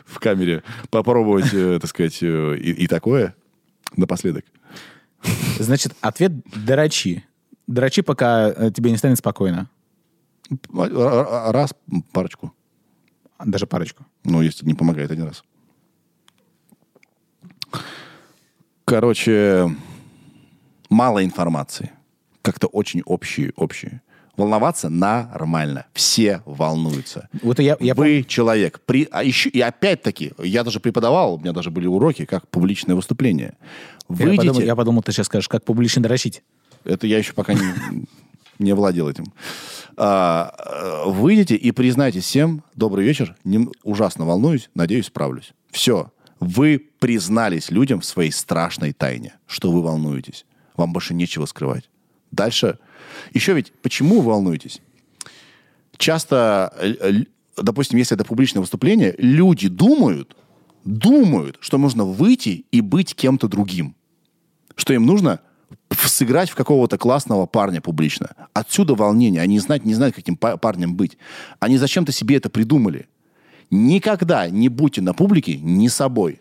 В камере. Попробовать, э, так сказать, э, и, такое напоследок. Значит, ответ дрочи. Дрочи, пока э, тебе не станет спокойно. Р- р- Раз, парочку. Даже парочку. Ну, если не помогает один раз. Короче, мало информации. Как-то очень общие, общие. Волноваться нормально. Все волнуются. Вот я, я Вы человек. При, а еще, и опять-таки, я даже преподавал, у меня даже были уроки, как публичное выступление. Я Выйдите... подумал, я подумал, ты сейчас скажешь, как публично дрочить. Это я еще пока не, не владел этим. А, э, выйдите и признайте всем, добрый вечер, ужасно волнуюсь, надеюсь, справлюсь. Все. Вы признались людям в своей страшной тайне, что вы волнуетесь. Вам больше нечего скрывать. Дальше. Еще ведь, почему вы волнуетесь? Часто, э, э, допустим, если это публичное выступление, люди думают, думают, что нужно выйти и быть кем-то другим что им нужно сыграть в какого-то классного парня публично. Отсюда волнение. Они знать, не знают, каким па- парнем быть. Они зачем-то себе это придумали. Никогда не будьте на публике не собой.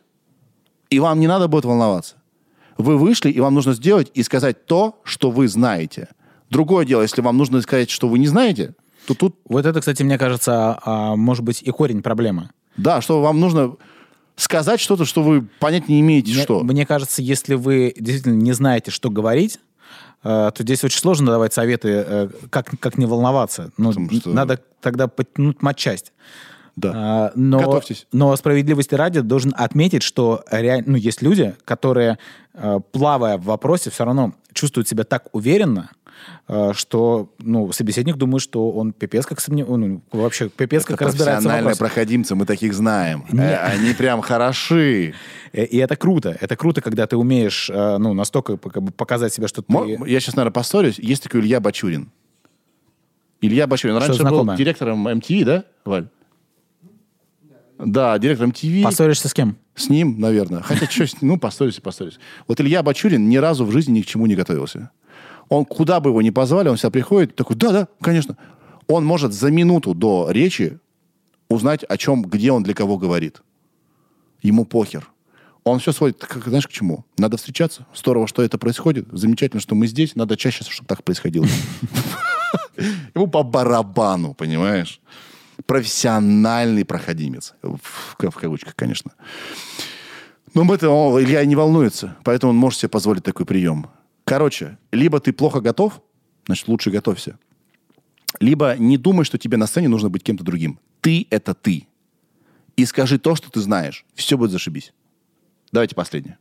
И вам не надо будет волноваться. Вы вышли, и вам нужно сделать и сказать то, что вы знаете. Другое дело, если вам нужно сказать, что вы не знаете, то тут, Вот это, кстати, мне кажется, а, может быть и корень проблемы. да, что вам нужно сказать что-то, что вы понять не имеете, Мне, что. мне кажется, если вы действительно не знаете, что говорить, э, то здесь очень сложно давать советы, э, как, как не волноваться. Ну, Потому что- Надо тогда подтянуть матчасть. Да. А, но, Готовьтесь. но справедливости ради должен отметить, что реаль- ну, есть люди, которые, э, плавая в вопросе, все равно чувствуют себя так уверенно, э, что ну, собеседник думает, что он пипец как сомнев- ну, вообще пипец Это как разбирается профессиональные проходимцы, мы таких знаем. Э, Они прям хороши. И это круто. Это круто, когда ты умеешь ну, настолько показать себя, что ты... Я сейчас, наверное, поссорюсь. Есть такой Илья Бачурин. Илья Бачурин. Раньше был директором MTV, да, Валь? Да, директором MTV. Поссоришься с кем? С ним, наверное. Хотя, что, с- ну, поссорюсь поссорюсь. Вот Илья Бачурин ни разу в жизни ни к чему не готовился. Он куда бы его ни позвали, он всегда приходит, такой, да-да, конечно. Он может за минуту до речи узнать, о чем, где он для кого говорит. Ему похер. Он все сводит, как, знаешь, к чему? Надо встречаться. Здорово, что это происходит. Замечательно, что мы здесь. Надо чаще, чтобы так происходило. Ему по барабану, понимаешь? Профессиональный проходимец. В, в кавычках, конечно. Но об этом о, Илья не волнуется, поэтому он может себе позволить такой прием. Короче, либо ты плохо готов, значит, лучше готовься. Либо не думай, что тебе на сцене нужно быть кем-то другим. Ты — это ты. И скажи то, что ты знаешь. Все будет зашибись. Давайте последнее.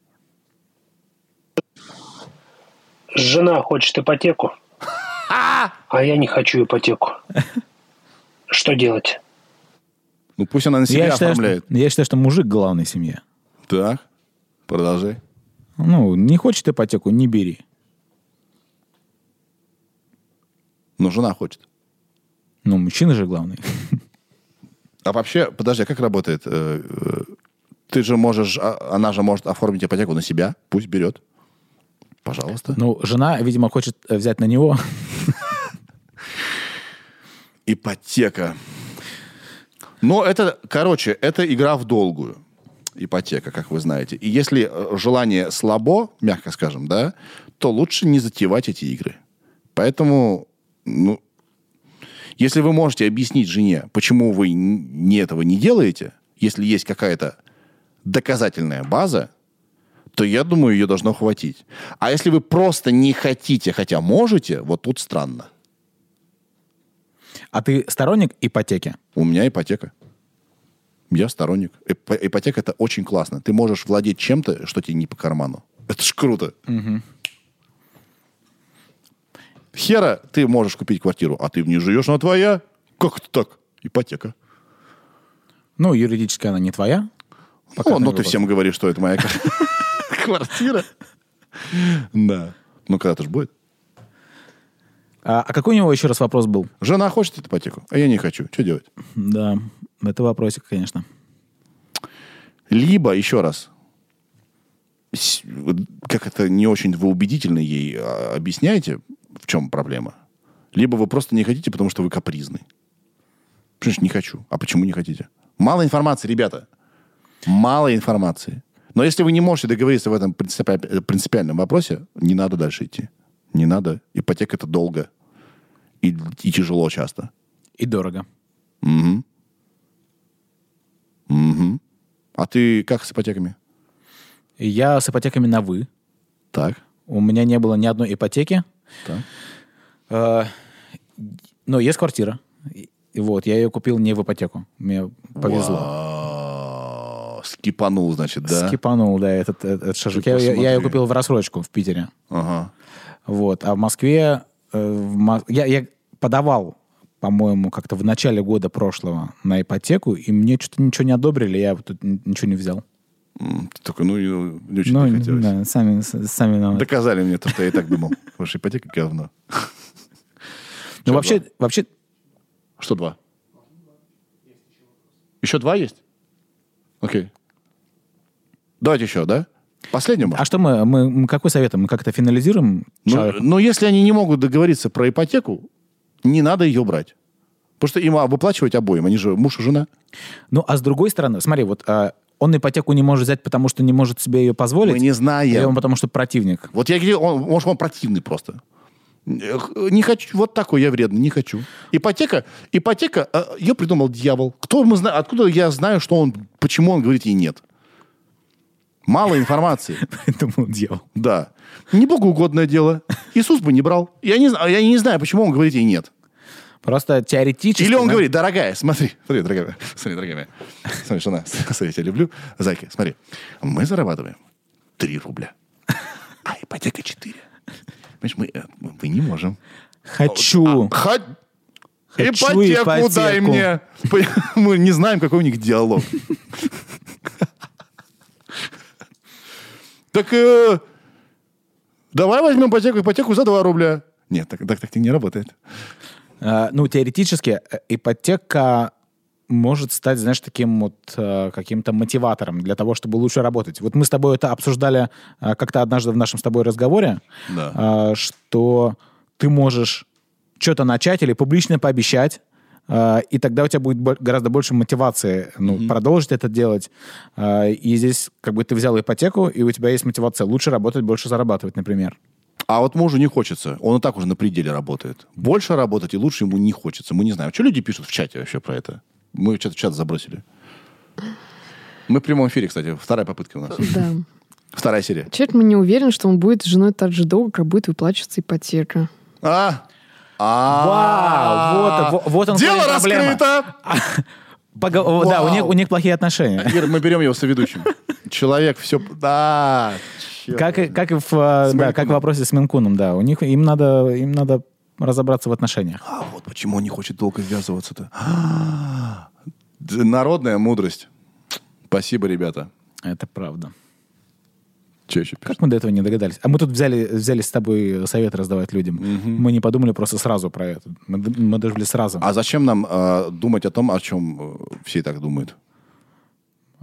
Жена хочет ипотеку, а я не хочу ипотеку. Что делать? Ну, пусть она на себя я, считаю, оформляет. что, я считаю, что мужик главный в семье. Так, продолжай. Ну, не хочет ипотеку, не бери. Но жена хочет. Ну, мужчина же главный. А вообще, подожди, а как работает? Э, э, Ты же можешь, а- она же может оформить ипотеку на себя, пусть берет. Пожалуйста. Ну, жена, видимо, хочет взять на него. Ипотека. Но это, короче, это игра в долгую. Ипотека, как вы знаете. И если э, желание слабо, мягко скажем, да, то лучше не затевать эти игры. Поэтому, ну, если вы можете объяснить жене, почему вы не этого не делаете, если есть какая-то доказательная база, то я думаю, ее должно хватить. А если вы просто не хотите, хотя можете, вот тут странно. А ты сторонник ипотеки? У меня ипотека. Я сторонник. Ип- ипотека это очень классно. Ты можешь владеть чем-то, что тебе не по карману. Это ж круто. Мгм. Хера ты можешь купить квартиру, а ты в ней живешь, она твоя. Как это так? Ипотека. Ну, юридически она не твоя. Пока ну не ты всем говоришь, что это моя квартира. Да. Ну, когда-то ж будет. А, а какой у него еще раз вопрос был? Жена хочет ипотеку, а я не хочу. Что делать? Да, это вопросик, конечно. Либо, еще раз, как это не очень вы убедительно ей а, объясняете, в чем проблема. Либо вы просто не хотите, потому что вы капризный. Потому что не хочу. А почему не хотите? Мало информации, ребята. Мало информации. Но если вы не можете договориться в этом принципи- принципиальном вопросе, не надо дальше идти. Не надо. Ипотека это долго. И, и тяжело часто. И дорого. Мгм. Мгм. А ты как с ипотеками? Я с ипотеками на «вы». Так. У меня не было ни одной ипотеки. Так. Э, Но есть квартира. Вот, я ее купил не в ипотеку. Мне повезло. Вау. Скипанул, значит, да? Скипанул, да, этот, этот, шажок. Я, я- ее купил в рассрочку в Питере. Ага. Вот. А в Москве... э, в я, я подавал, по-моему, как-то в начале года прошлого на ипотеку, и мне что-то ничего не одобрили, я тут ничего не взял. Ты такой, ну, не очень Ну, не хотелось. да, сами, сами виноваты. Доказали мне то, что я и так думал. Ваша ипотека говно. Ну, вообще, вообще, Что два? Еще два есть? Окей. Давайте еще, да? Последнему. а что мы, мы, мы какой совет? Мы как-то финализируем Ну, но если они не могут договориться про ипотеку, не надо ее брать. Потому что им а, выплачивать обоим. Они же муж и жена. Ну, а с другой стороны, смотри, вот а, он ипотеку не может взять, потому что не может себе ее позволить. Мы не знаем. Или он потому что противник. Вот я говорю, он, может, он противный просто. Не хочу, вот такой я вредный, не хочу. Ипотека, ипотека, э, ее придумал дьявол. Кто мы знаем, откуда я знаю, что он, почему он говорит ей нет? Мало информации. Придумал дьявол. Да. Не богоугодное дело. Иисус бы не брал. Я не, знаю- я не знаю, почему он говорит ей нет. Просто теоретически... Или он да, говорит, дорогая, смотри, смотри, дорогая, моя, смотри, дорогая моя, смотри, жена, смотри, я тебя люблю, зайки, смотри, мы зарабатываем 3 рубля, а ипотека 4. Понимаешь, мы, э, мы не можем. Хочу. Хо- Хочу ипотеку, ипотеку. дай мне. Мы не знаем, какой у них диалог. Так э, давай возьмем ипотеку, ипотеку за 2 рубля. Нет, так, так, так не работает. А, ну, теоретически э, ипотека может стать, знаешь, таким вот э, каким-то мотиватором для того, чтобы лучше работать. Вот мы с тобой это обсуждали э, как-то однажды в нашем с тобой разговоре, Да. э, что ты можешь что-то начать или публично пообещать, и тогда у тебя будет гораздо больше мотивации ну, продолжить это делать. Э, И здесь как бы ты взял ипотеку, и у тебя есть мотивация лучше работать, больше зарабатывать, например. А вот мужу не хочется. Он и так уже на пределе работает. Больше работать и лучше ему не хочется. Мы не знаем. Что люди пишут в чате вообще про это? Мы что-то в чат забросили. Мы в прямом эфире, кстати. Вторая попытка у нас. Да. Вторая серия. Человек не уверен, что он будет с женой так же долго, как будет выплачиваться ипотека. А! Вау! Вот, вот он Дело раскрыто! Пого- Да, у них, у них плохие отношения. Ир, мы берем его соведущим. Человек все... Да! Как, и- как в, э, да, как в вопросе с Минкуном, да. У них им надо, им надо разобраться в отношениях. А вот почему он не хочет долго ввязываться-то. Д- Народная мудрость. Спасибо, ребята. Это правда. Че еще пишут? Как мы до этого не догадались? А мы тут взяли, взяли с тобой совет раздавать людям. Мы не подумали просто сразу про это. Мы, мы должны сразу. А зачем нам э, думать о том, о чем э, все так думают?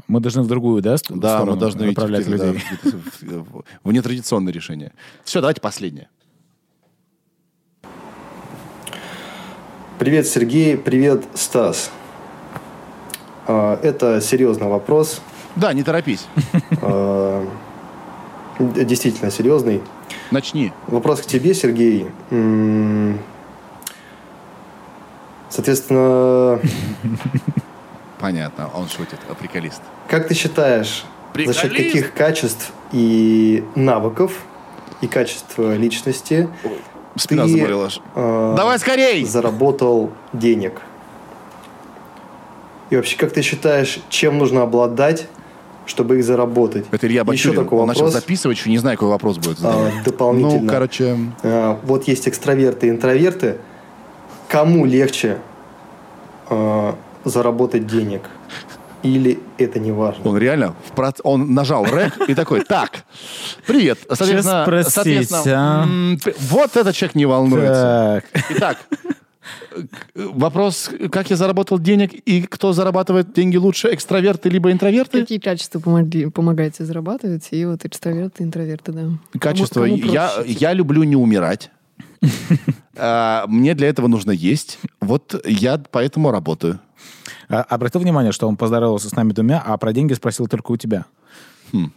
Мы должны в другую, да, ст- Да, сторону мы должны направлять в- да, людей. где-то в, нетрадиционное решение. Все, давайте последнее. Привет, Сергей. Привет, Стас. А, Это серьезный вопрос. Да, не торопись. А, Действительно серьезный. Начни. Вопрос к тебе, Сергей. Соответственно, Понятно, он шутит, а приколист. как ты считаешь, за счет Приколист! каких качеств и навыков и качества личности Спина ты, заболела аж. э, Давай скорей! заработал денег. И вообще, как ты считаешь, чем нужно обладать, чтобы их заработать? Это Илья Еще Бачурин. такой Он начал вопрос. записывать, еще не знаю, какой вопрос будет. А, дополнительно. Ну, короче... А, вот есть экстраверты и интроверты. Кому легче а, заработать денег? Или это не важно? Он реально, в проц- он нажал рек и такой, так, привет. Соответственно, соответственно, а? вот этот человек не волнуется. Итак, э, вопрос, как я заработал денег и кто зарабатывает деньги лучше, экстраверты либо интроверты? Какие качества помогли, помогаете зарабатывать? И вот экстраверты, интроверты, да. Качество. Кому- кому я, я люблю не умирать. А, Мне для этого нужно есть. Вот я поэтому работаю. А, Обратил внимание, что он поздоровался с нами двумя, а про деньги спросил только у тебя. Хм.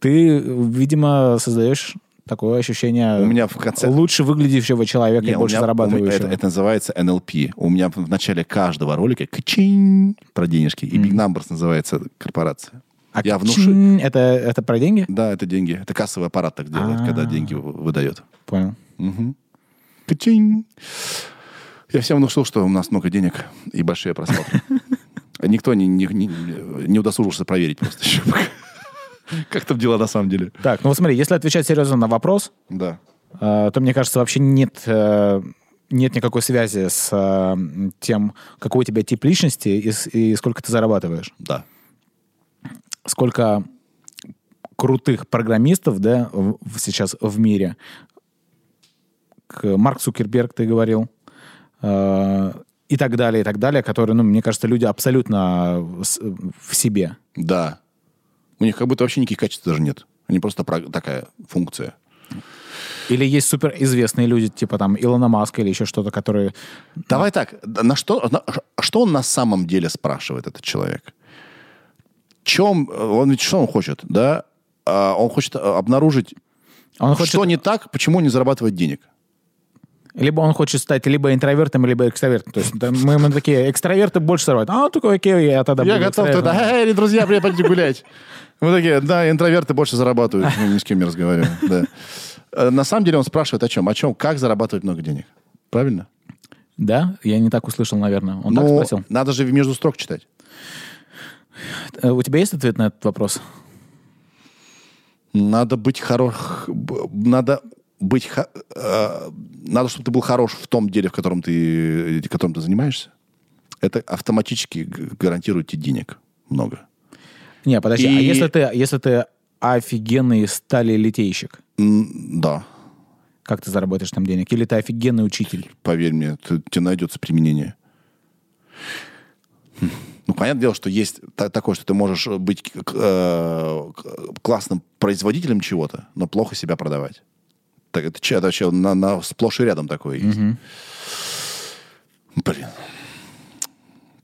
Ты, видимо, создаешь такое ощущение У меня в конце... лучше выглядящего человека Не, и больше меня- зарабатывающего. это, это называется NLP. У меня в начале каждого ролика качин про денежки. И Big Numbers называется корпорация. А я внушу... это, это про деньги? Да, это деньги. Это кассовый аппарат так делает, А. когда деньги в- выдает. Понял. Качин. Я всем внушил, что у нас много денег и большие просмотры. Никто не, не, не, не удосужился проверить просто еще пока. Как там дела на самом деле? Так, ну вот смотри, если отвечать серьезно на вопрос, Да. э, то, мне кажется, вообще нет, э, нет никакой связи с э, тем, какой у тебя тип личности и, и сколько ты зарабатываешь. Да. Сколько крутых программистов, да, в- сейчас в мире. К- Марк Цукерберг, ты говорил, э, и так далее, и так далее, которые, ну, мне кажется, люди абсолютно с- в себе. Да. У них как будто вообще никаких качеств даже нет. Они просто про- такая функция. Или есть суперизвестные люди, типа там Илона Маска или еще что-то, которые... Давай так, на что, на- что он на самом деле спрашивает, этот человек? Чем, он ведь что он хочет, да? А, Он хочет а, обнаружить, Он хочет- что не так, почему он не зарабатывает денег. Либо он хочет стать либо интровертом, либо экстравертом. То есть да, мы, мы такие, экстраверты больше зарабатывают. А, такой, окей, я тогда Я буду готов туда. Эй, друзья, пойдите гулять. Мы такие, да, интроверты больше зарабатывают. Ни с кем не разговариваем. Да. Э, На самом деле он спрашивает о чем? О чем? Как зарабатывать много денег? Правильно? Да? Я не так услышал, наверное. Он так Ну, спросил. надо же между строк читать. Э, У тебя есть ответ на этот вопрос? Надо быть хорош... Надо быть... ха- э, Надо, чтобы ты был хорош в том деле, в котором ты, которым ты занимаешься. Это автоматически гарантирует тебе денег много. Не, подожди, а И- если ты, если ты офигенный сталелитейщик, М, Да, как ты заработаешь там денег? Или ты офигенный учитель? поверь мне, ты- тебе найдется применение. Ну, понятное дело, что есть та- такое, что ты можешь быть э, классным производителем чего-то, но плохо себя продавать. Так это, че- это вообще на, на- сплошь и рядом такое есть. Блин.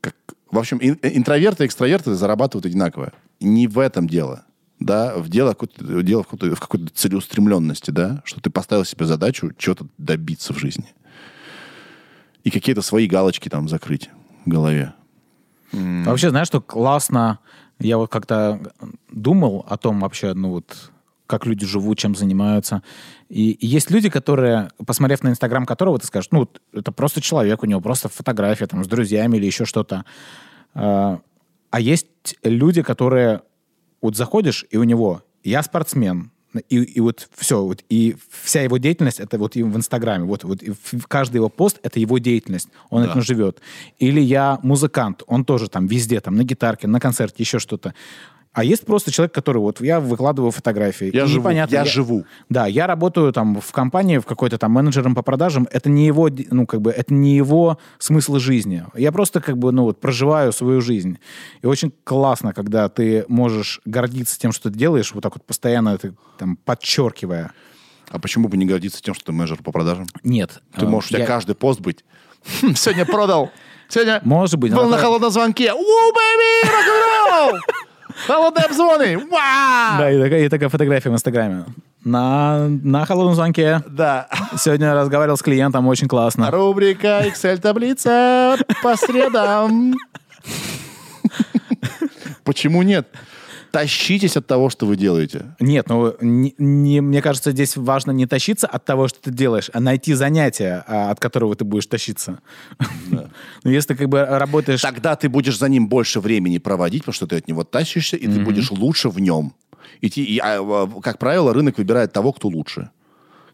Как- В общем, ин- интроверты и экстраверты зарабатывают одинаково. Не в этом дело. Да, в дело, какое-то- дело в какой-то, в какой-то целеустремленности, да, что ты поставил себе задачу чего-то добиться в жизни. И какие-то свои галочки там закрыть в голове. А Вообще, знаешь, что классно? Я вот как-то думал о том вообще, ну вот, как люди живут, чем занимаются. И, и есть люди, которые, посмотрев на Инстаграм которого, ты скажешь, ну, это просто человек, у него просто фотография там с друзьями или еще что-то. А есть люди, которые вот заходишь, и у него «я спортсмен», и, и вот все, вот, и вся его деятельность это вот и в Инстаграме, вот, вот каждый его пост это его деятельность, он Да. этим живет. Или я музыкант, он тоже там везде, там на гитарке, на концерте, еще что-то. А есть просто человек, который вот я выкладываю фотографии. Я и живу, непонятно, я живу. Да, я работаю там в компании, в какой-то там менеджером по продажам. Это не его, ну как бы, это не его смысл жизни. Я просто как бы, ну вот, проживаю свою жизнь. И очень классно, когда ты можешь гордиться тем, что ты делаешь, вот так вот постоянно это там подчеркивая. А почему бы не гордиться тем, что ты менеджер по продажам? Нет. Ты э, можешь, у тебя я- каждый пост быть. «Хм, Сегодня продал. Сегодня Может быть. был на холодном звонке. Уу, бэйби, рок-н-ролл! Холодные обзвоны. Да, и такая, и такая фотография в Инстаграме. На, на холодном звонке. Да. Сегодня разговаривал с клиентом, очень классно. Рубрика Excel-таблица по средам. Почему нет? Тащитесь от того, что вы делаете. Нет, ну, не, не- мне кажется, здесь важно не тащиться от того, что ты делаешь, а найти занятие, а, от которого ты будешь тащиться. Ну, если ты как бы работаешь... Тогда ты будешь за ним больше времени проводить, потому что ты от него тащишься, и ты Мгм. будешь лучше в нем. И, и, а, а, как правило, рынок выбирает того, кто лучше.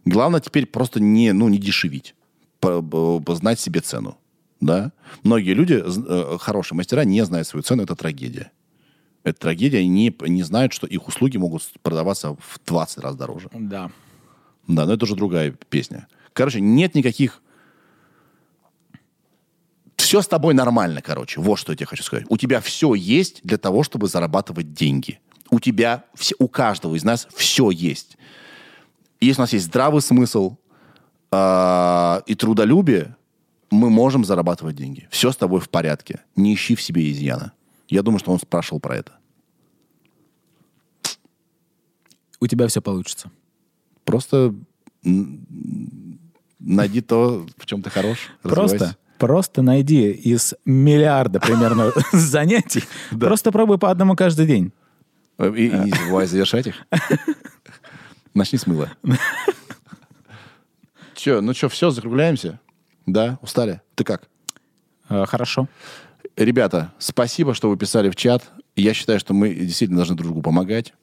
Главное теперь просто не, ну, не дешевить, по- по- познать себе цену. Да? Многие люди, э, хорошие мастера, не знают свою цену, это трагедия. Это трагедия, они не, не знают, что их услуги могут продаваться в 20 раз дороже. Да. Да, но это уже другая песня. Короче, нет никаких... Все с тобой нормально, короче. Вот что я тебе хочу сказать. У тебя все есть для того, чтобы зарабатывать деньги. У тебя, все, у каждого из нас все есть. Если у нас есть здравый смысл а, и трудолюбие, мы можем зарабатывать деньги. Все с тобой в порядке. Не ищи в себе изъяна. Я думаю, что он спрашивал про это. У тебя все получится. Просто найди то, в чем ты хорош. Просто, просто найди из миллиарда примерно занятий, просто пробуй по одному каждый день. Э, И, и не забывай завершать их. Начни с мыла. Че, ну что, все, закругляемся? Да, устали? Ты как? Э, Хорошо. Ребята, спасибо, что вы писали в чат. Я считаю, что мы действительно должны друг другу помогать.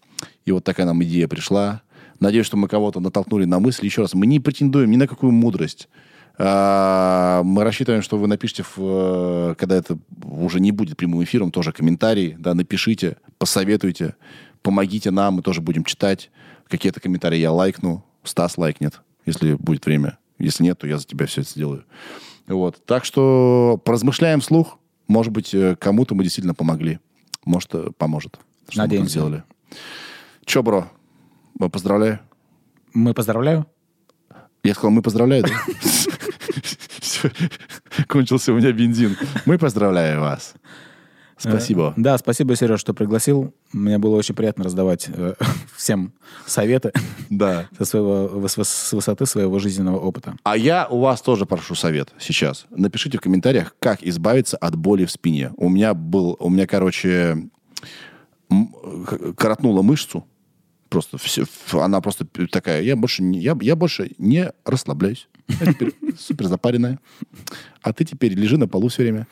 И вот такая нам идея пришла. Надеюсь, что мы кого-то натолкнули на мысль. Еще раз, мы не претендуем ни на какую мудрость. А, Мы рассчитываем, что вы напишите, э, когда это уже не будет прямым эфиром, тоже комментарии, да, напишите, посоветуйте, помогите нам, мы тоже будем читать. Какие-то комментарии я лайкну, Стас лайкнет, если будет время. Если нет, то я за тебя все это сделаю. Вот. Так что поразмышляем вслух. Может быть, э, кому-то мы действительно помогли. Может, э, поможет. Что мы Надеемся. сделали. Че, бро? Поздравляю. Мы поздравляю. Я сказал, мы поздравляю, да? Кончился у меня бензин. Мы поздравляем вас. Спасибо. Э, Да, спасибо, Сереж, что пригласил. Мне было очень приятно раздавать э, всем советы Да. со своего, с, с высоты своего жизненного опыта. А я у вас тоже прошу совет сейчас. Напишите в комментариях, как избавиться от боли в спине. У меня был, у меня, короче, коротнула мышцу. Просто все, она просто такая. Я больше, не, я, я больше не расслабляюсь. Я теперь супер запаренная. А ты теперь лежи на полу все время.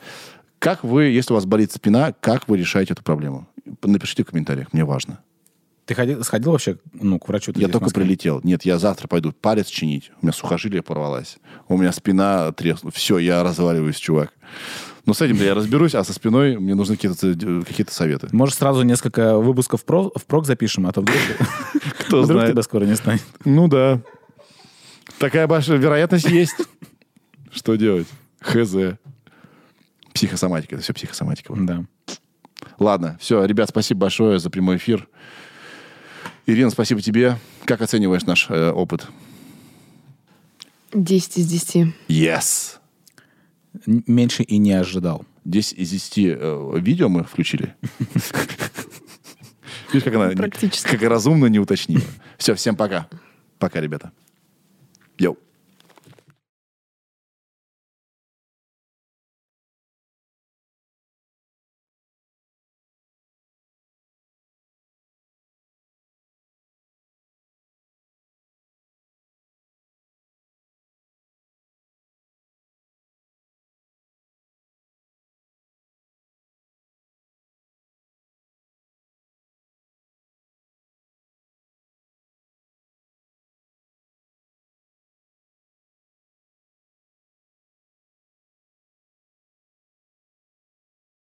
Как вы, если у вас болит спина, как вы решаете эту проблему? Напишите в комментариях, мне важно. Ты ходил, сходил вообще ну, к врачу? Я только прилетел. Нет, я завтра пойду палец чинить. У меня сухожилие порвалось. У меня спина треснула. Все, я разваливаюсь, чувак. Ну, с этим я разберусь, а со спиной мне нужны какие-то, какие-то советы. Может, сразу несколько выпусков про, в прок запишем, а то вдруг, Кто вдруг знает. тебя скоро не станет. Ну да. Такая большая вероятность есть. Что делать? Хз. Психосоматика. Это все психосоматика. Да. Ладно, все, ребят, спасибо большое за прямой эфир. Ирина, спасибо тебе. Как оцениваешь наш э, опыт? 10 из 10. Yes. Н- Меньше и не ожидал. 10 из 10 э, видео мы включили. Видишь, как она Практически. как разумно не уточнила. Все, всем пока. Пока, ребята. Йоу.